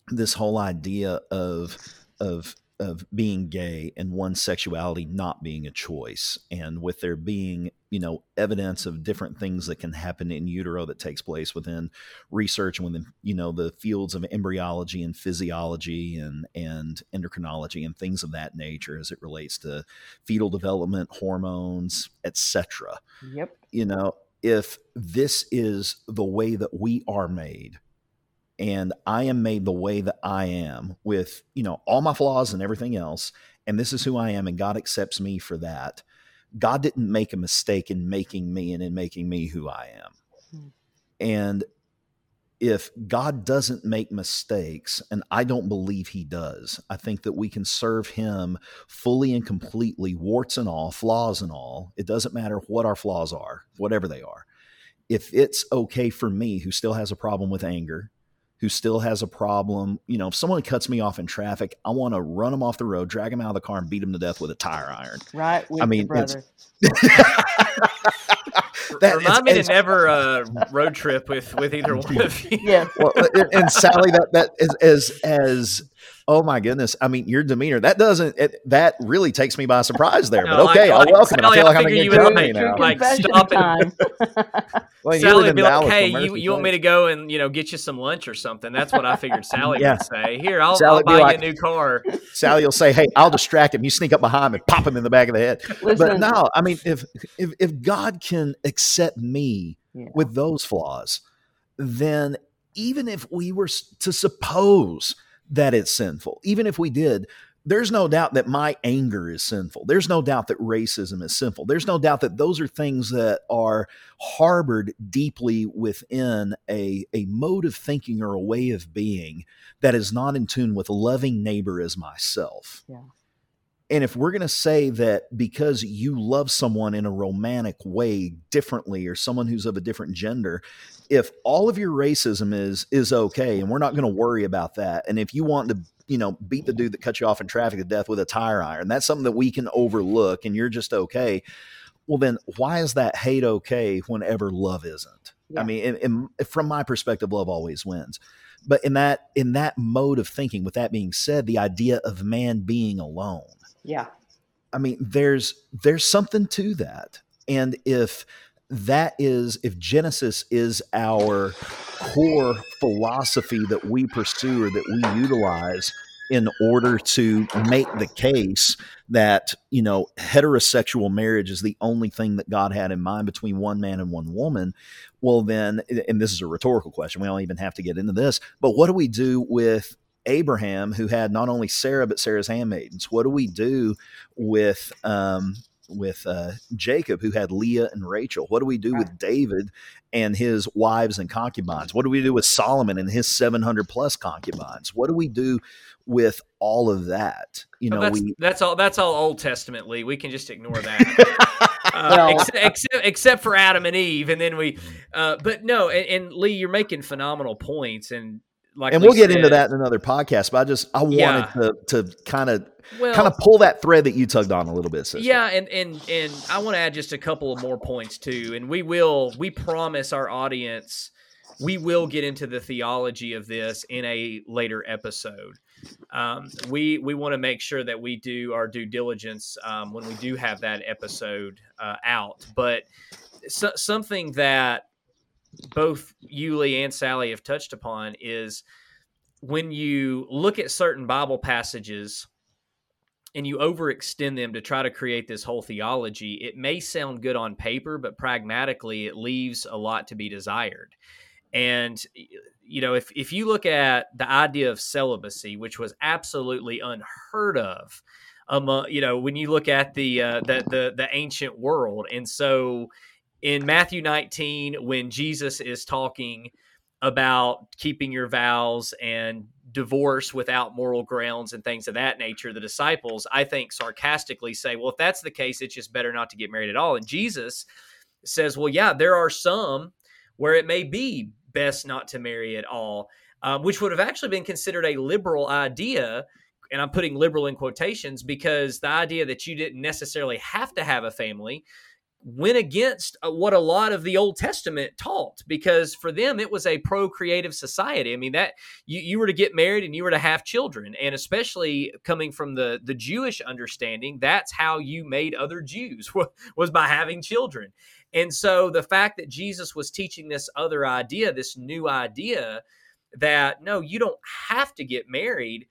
this whole idea of of of being gay and one's sexuality not being a choice. And with there being you know evidence of different things that can happen in utero that takes place within research and within you know the fields of embryology and physiology and and endocrinology and things of that nature as it relates to fetal development hormones etc yep. You know if this is the way that we are made and I am made the way that I am with, you know, all my flaws and everything else. And this is who I am. And God accepts me for that. God didn't make a mistake in making me and in making me who I am. Hmm. And if God doesn't make mistakes, and I don't believe he does, I think that we can serve him fully and completely, warts and all, flaws and all. It doesn't matter what our flaws are, whatever they are. If it's okay for me, who still has a problem with anger, who still has a problem. You know, if someone cuts me off in traffic, I want to run them off the road, drag them out of the car, and beat them to death with a tire iron. Right. I mean, brother. that, Remind me to never uh, road trip with with either one of you. Yeah. Well, and Sally, that that is as as oh my goodness. I mean, your demeanor that doesn't—that really takes me by surprise there. No, but okay, like, I'll welcome Sally, it. I feel like I'm in good like, now. Like stop time. well, Sally would be like, "Hey, you, you want me to go and you know get you some lunch or something?" That's what I figured Sally yeah. would say. Here, I'll, I'll buy like, you a new car. Sally will say, "Hey, I'll distract him. You sneak up behind him and pop him in the back of the head." Listen, but no, I mean, if if if God can accept me yeah. with those flaws, then even if we were to suppose that it's sinful. Even if we did, there's no doubt that my anger is sinful. There's no doubt that racism is sinful. There's no doubt that those are things that are harbored deeply within a, a mode of thinking or a way of being that is not in tune with loving neighbor as myself. Yeah. And if we're going to say that because you love someone in a romantic way differently or someone who's of a different gender, if all of your racism is is okay and we're not going to worry about that and if you want to you know beat the dude that cut you off in traffic to death with a tire iron that's something that we can overlook and you're just okay well then why is that hate okay whenever love isn't? Yeah. i mean in, in, from my perspective love always wins. But in that in that mode of thinking with that being said the idea of man being alone. Yeah. I mean there's there's something to that. And if that is if Genesis is our core philosophy that we pursue or that we utilize in order to make the case that you know heterosexual marriage is the only thing that God had in mind between one man and one woman, well then, and this is a rhetorical question, we don't even have to get into this, but what do we do with Abraham, who had not only Sarah but Sarah's handmaidens? What do we do with um, with uh, Jacob, who had Leah and Rachel? What do we do with David and his wives and concubines? What do we do with Solomon and his 700 plus concubines? What do we do with all of that? You know, that's, we, that's all. That's all Old Testament, Lee. We can just ignore that. uh, well, except, except, except, for Adam and Eve, and then we. Uh, but no, and, and, Lee, you're making phenomenal points, and like and we'll get said, into that in another podcast. But I just I wanted yeah. to to kind of well, kind of pull that thread that you tugged on a little bit. Sister. Yeah, and and and I want to add just a couple of more points too. And we will we promise our audience we will get into the theology of this in a later episode. Um, we we want to make sure that we do our due diligence um, when we do have that episode uh, out. But so, something that both Yulee and Sally have touched upon is when you look at certain Bible passages and you overextend them to try to create this whole theology, it may sound good on paper, but pragmatically, it leaves a lot to be desired. And you know, if if you look at the idea of celibacy, which was absolutely unheard of, um, you know, when you look at the uh, the, the the ancient world, and so in Matthew 19, when Jesus is talking about keeping your vows and divorce without moral grounds and things of that nature, the disciples, I think, sarcastically say, well, if that's the case, it's just better not to get married at all. And Jesus says, well, yeah, there are some where it may be best not to marry at all, um, which would have actually been considered a liberal idea. And I'm putting liberal in quotations because the idea that you didn't necessarily have to have a family went against uh, what a lot of the Old Testament taught because for them it was a procreative society. I mean that you, you were to get married and you were to have children, and especially coming from the the Jewish understanding, that's how you made other Jews was by having children. And so the fact that Jesus was teaching this other idea, this new idea that no, you don't have to get married.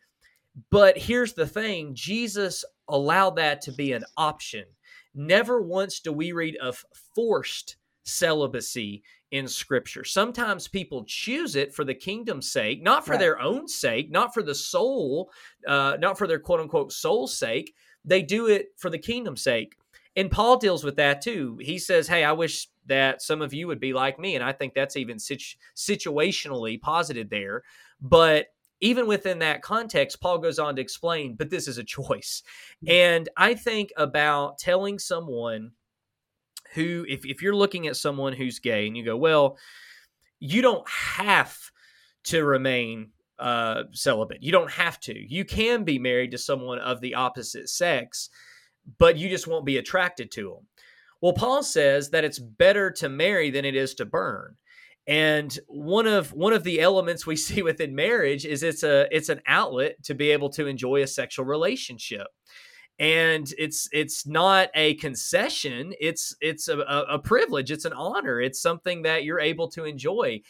But here's the thing Jesus allowed that to be an option Never once do we read of forced celibacy in scripture. Sometimes people choose it for the kingdom's sake, not for right. their own sake, not for the soul, uh, not for their quote unquote soul's sake. They do it for the kingdom's sake. And Paul deals with that too. He says, Hey, I wish that some of you would be like me. And I think that's even situ- situationally posited there. But even within that context, Paul goes on to explain, but this is a choice. Mm. And I think about telling someone who, if, if you're looking at someone who's gay and you go, well, you don't have to remain uh, celibate. You don't have to. You can be married to someone of the opposite sex, but you just won't be attracted to them. Well, Paul says that it's better to marry than it is to burn and one of one of the elements we see within marriage is it's a it's an outlet to be able to enjoy a sexual relationship. And it's it's not a concession it's it's a, a privilege it's an honor it's something that you're able to enjoy.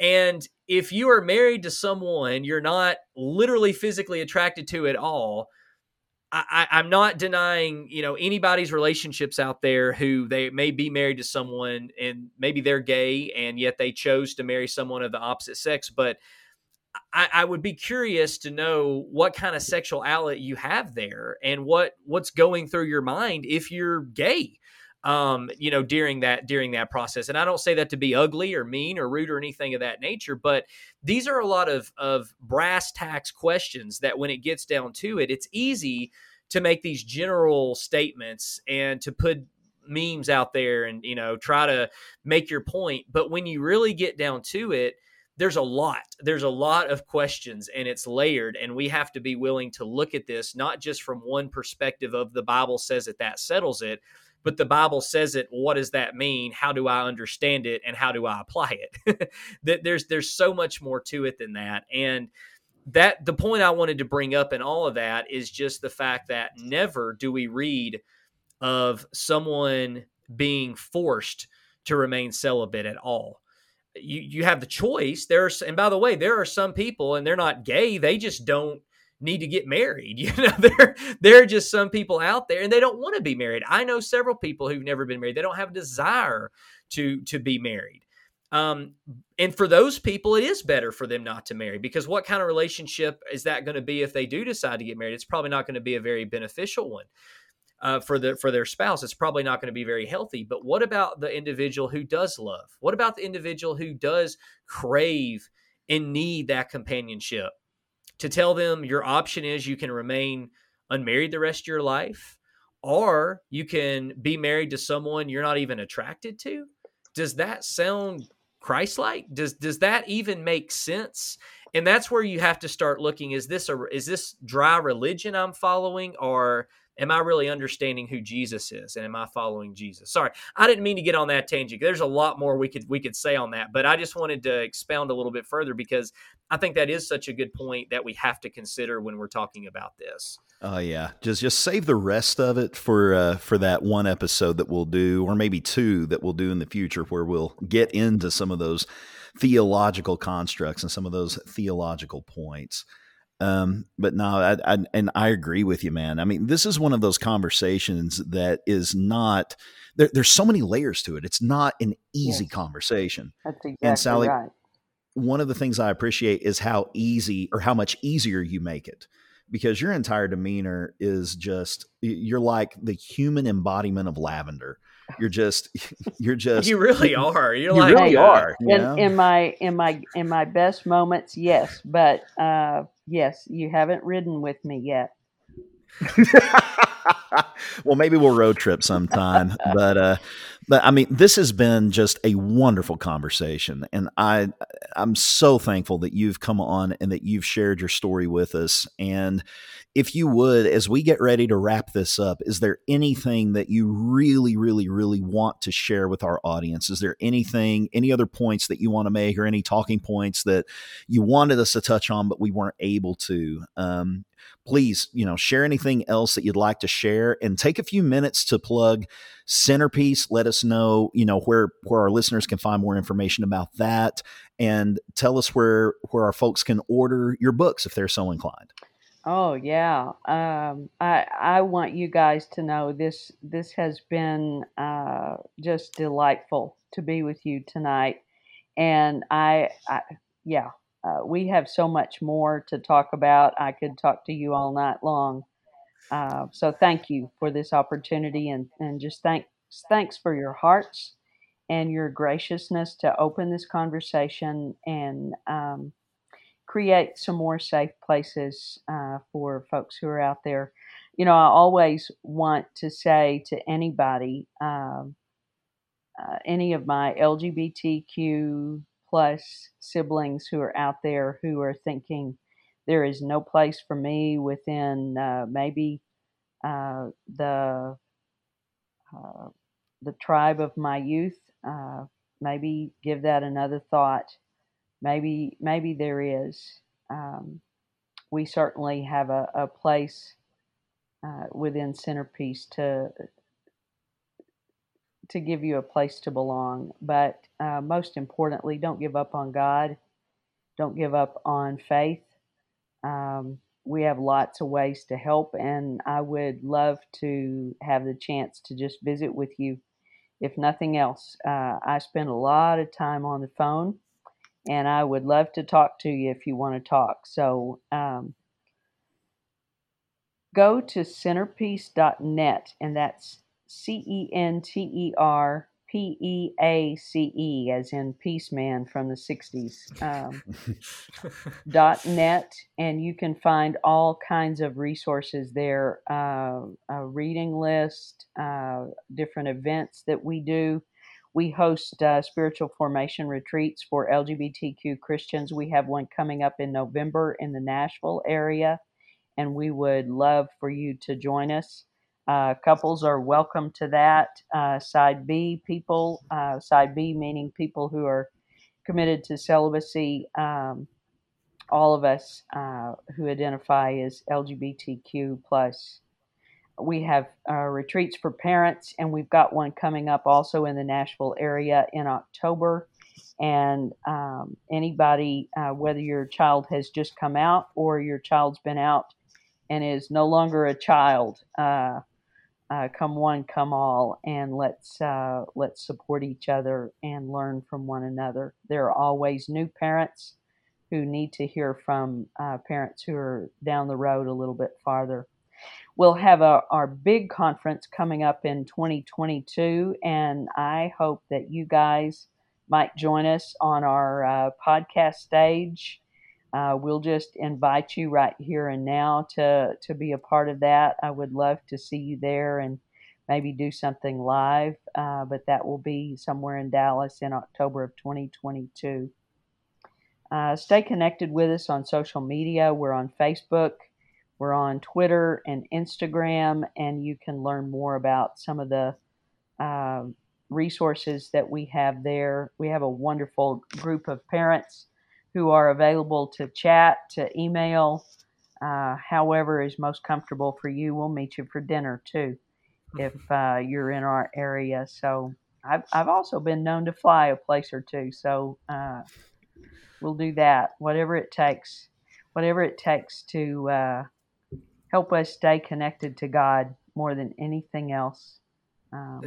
And if you are married to someone you're not literally physically attracted to at all I, I'm not denying, you know, anybody's relationships out there who they may be married to someone and maybe they're gay and yet they chose to marry someone of the opposite sex. But I, I would be curious to know what kind of sexual outlet you have there and what what's going through your mind if you're gay um, you know, during that during that process. And I don't say that to be ugly or mean or rude or anything of that nature, but these are a lot of of brass tacks questions that when it gets down to it, it's easy to make these general statements and to put memes out there and you know try to make your point but when you really get down to it there's a lot there's a lot of questions and it's layered and we have to be willing to look at this not just from one perspective of the bible says it that settles it but the Bible says it. What does that mean? How do I understand it, and how do I apply it? that there's there's so much more to it than that, and that the point I wanted to bring up in all of that is just the fact that never do we read of someone being forced to remain celibate at all. You you have the choice. There's and by the way, there are some people and they're not gay. They just don't need to get married. You know, there there are just some people out there and they don't want to be married. I know several people who've never been married. They don't have a desire to to be married. Um, and for those people, it is better for them not to marry because what kind of relationship is that going to be if they do decide to get married? It's probably not going to be a very beneficial one uh, for the for their spouse. It's probably not going to be very healthy. But what about the individual who does love? What about the individual who does crave and need that companionship? To tell them your option is you can remain unmarried the rest of your life, or you can be married to someone you're not even attracted to. Does that sound Christ-like? Does does that even make sense? And that's where you have to start looking: is this a is this dry religion I'm following, or am I really understanding who Jesus is and am I following Jesus? Sorry, I didn't mean to get on that tangent. There's a lot more we could we could say on that, but I just wanted to expound a little bit further because I think that is such a good point that we have to consider when we're talking about this. Oh yeah, just just save the rest of it for uh, for that one episode that we'll do, or maybe two that we'll do in the future, where we'll get into some of those theological constructs and some of those theological points. Um, but no, I, I, and I agree with you, man. I mean, this is one of those conversations that is not. There, there's so many layers to it. It's not an easy yes. conversation. That's exactly and Sally, right. One of the things I appreciate is how easy or how much easier you make it because your entire demeanor is just you're like the human embodiment of lavender you're just you're just you really are. You're you like really are in, in, my in my in my best moments yes but uh yes you haven't ridden with me yet. Well maybe we'll road trip sometime but uh but I mean, this has been just a wonderful conversation, and I I'm so thankful that you've come on and that you've shared your story with us. And if you would, as we get ready to wrap this up, is there anything that you really, really, really want to share with our audience? Is there anything, any other points that you want to make, or any talking points that you wanted us to touch on but we weren't able to? Um, please, you know, share anything else that you'd like to share and take a few minutes to plug CenterPeace. Let us know, you know, where where our listeners can find more information about that and tell us where where our folks can order your books if they're so inclined. Oh yeah, um, I I want you guys to know this this has been uh, just delightful to be with you tonight, and I, I yeah uh, we have so much more to talk about. I could talk to you all night long. Uh, so thank you for this opportunity and, and just thanks thanks for your hearts and your graciousness to open this conversation and um, create some more safe places uh, for folks who are out there. You know, I always want to say to anybody, um, uh, any of my LGBTQ plus siblings who are out there who are thinking there is no place for me within uh, maybe uh, the uh, the tribe of my youth. Uh, maybe give that another thought. Maybe maybe there is. Um, we certainly have a, a place uh, within CenterPeace to to give you a place to belong. But uh, most importantly, don't give up on God. Don't give up on faith. Um, we have lots of ways to help, and I would love to have the chance to just visit with you. If nothing else, uh, I spend a lot of time on the phone, and I would love to talk to you if you want to talk. So um, go to centerpeace.net, and that's C E N T E R P E A C E, as in Peace Man from the 60s, um, dot net. And you can find all kinds of resources there uh, a reading list, uh, different events that we do. We host uh, spiritual formation retreats for LGBTQ Christians. We have one coming up in November in the Nashville area, and we would love for you to join us. Uh, couples are welcome to that. Uh, side B people, uh, side B meaning people who are committed to celibacy. Um, all of us uh, who identify as LGBTQ plus. We have uh, retreats for parents, and we've got one coming up also in the Nashville area in October. And um, anybody, uh, whether your child has just come out or your child's been out and is no longer a child, uh, uh, come one, come all, and let's uh, let's support each other and learn from one another. There are always new parents who need to hear from uh, parents who are down the road a little bit farther. We'll have a, our big conference coming up in 2022, and I hope that you guys might join us on our uh, podcast stage uh, we'll just invite you right here and now to to be a part of that. I would love to see you there and maybe do something live, uh, but that will be somewhere in Dallas in October of 2022. Uh, stay connected with us on social media. We're on Facebook, we're on Twitter and Instagram, and you can learn more about some of the uh, resources that we have there. We have a wonderful group of parents who are available to chat, to email, uh, however is most comfortable for you. We'll meet you for dinner too if uh, you're in our area. So I've, I've also been known to fly a place or two. So uh, we'll do that, whatever it takes, whatever it takes to uh, help us stay connected to God more than anything else. Um,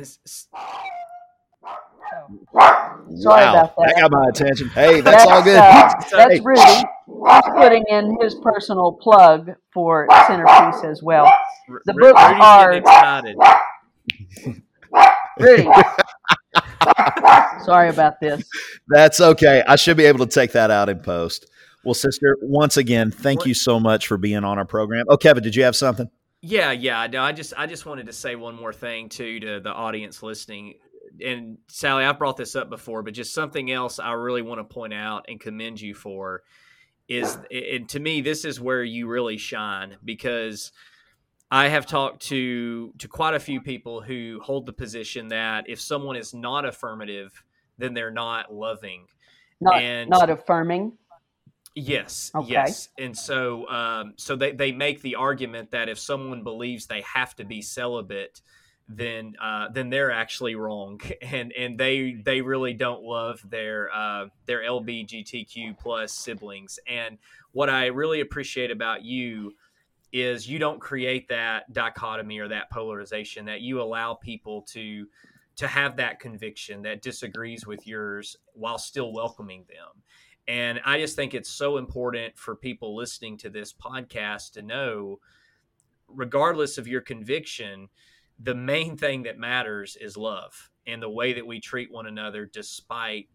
Sorry wow, about that. That got my attention. Hey, that's, that's all good. Uh, that's hey. Rudy. He's putting in his personal plug for CenterPeace as well. The R- books Rudy's are. Rudy. Sorry about this. That's okay. I should be able to take that out in post. Well, sister, once again, thank you so much for being on our program. Oh, Kevin, did you have something? Yeah, yeah. No, I just I just wanted to say one more thing too to the audience listening and Sally, I've brought this up before, but just something else I really want to point out and commend you for is, and to me, this is where you really shine because I have talked to to quite a few people who hold the position that if someone is not affirmative, then they're not loving, not and not affirming. Yes, okay. yes, and so um, so they they make the argument that if someone believes they have to be celibate then uh, then they're actually wrong, and and they they really don't love their uh, their LBGTQ plus siblings. And what I really appreciate about you is you don't create that dichotomy or that polarization. That you allow people to to have that conviction that disagrees with yours while still welcoming them. And I just think it's so important for people listening to this podcast to know, regardless of your conviction the main thing that matters is love and the way that we treat one another despite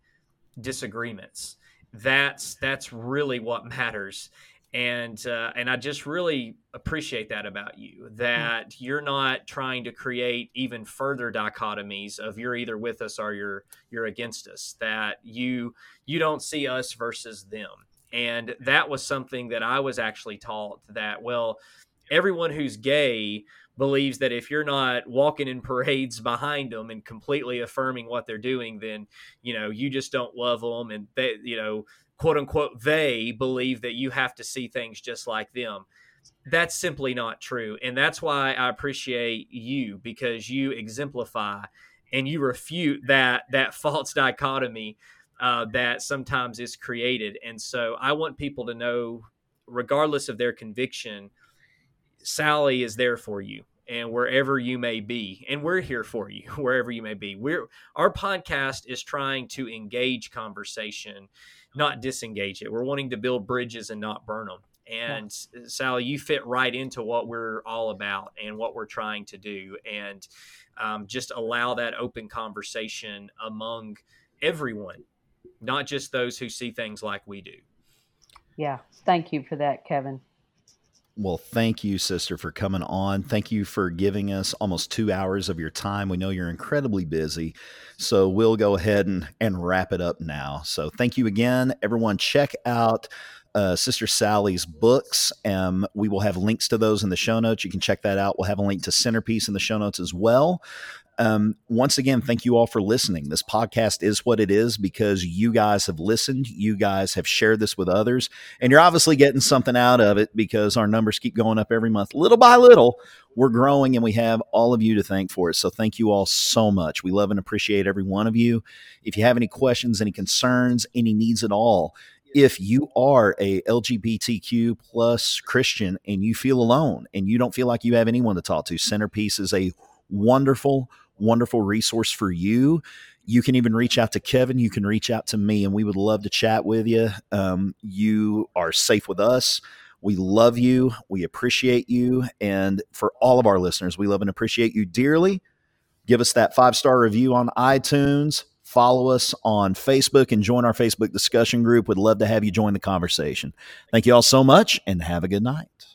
disagreements. That's that's really what matters. And uh, and I just really appreciate that about you that mm-hmm. you're not trying to create even further dichotomies of you're either with us or you're you're against us that you you don't see us versus them. And that was something that I was actually taught that well everyone who's gay believes that if you're not walking in parades behind them and completely affirming what they're doing, then you know you just don't love them, and they, you know, quote unquote, they believe that you have to see things just like them. That's simply not true, and that's why I appreciate you because you exemplify and you refute that that false dichotomy uh, that sometimes is created. And so I want people to know, regardless of their conviction Sally is there for you and wherever you may be and we're here for you wherever you may be. We're our podcast is trying to engage conversation not disengage it. We're wanting to build bridges and not burn them and yeah. sally you fit right into what we're all about and what we're trying to do and um, just allow that open conversation among everyone not just those who see things like we do. Yeah. Thank you for that kevin well, thank you, sister, for coming on. Thank you for giving us almost two hours of your time. We know you're incredibly busy. So we'll go ahead and, and wrap it up now. So thank you again. Everyone, check out uh, Sister Sally's books. Um, we will have links to those in the show notes. You can check that out. We'll have a link to CenterPeace in the show notes as well. Um, once again, thank you all for listening. This podcast is what it is because you guys have listened. You guys have shared this with others, and you're obviously getting something out of it because our numbers keep going up every month, little by little. We're growing, and we have all of you to thank for it. So, thank you all so much. We love and appreciate every one of you. If you have any questions, any concerns, any needs at all, if you are a lgbtq plus christian and you feel alone and you don't feel like you have anyone to talk to CenterPeace is a wonderful wonderful resource for you. You can even reach out to Kevin. You can reach out to me, and we would love to chat with you. Um, you are safe with us. We love you. We appreciate you. And for all of our listeners, we love and appreciate you dearly. Give us that five star review on iTunes. Follow us on Facebook and join our Facebook discussion group. We'd love to have you join the conversation. Thank you all so much and have a good night.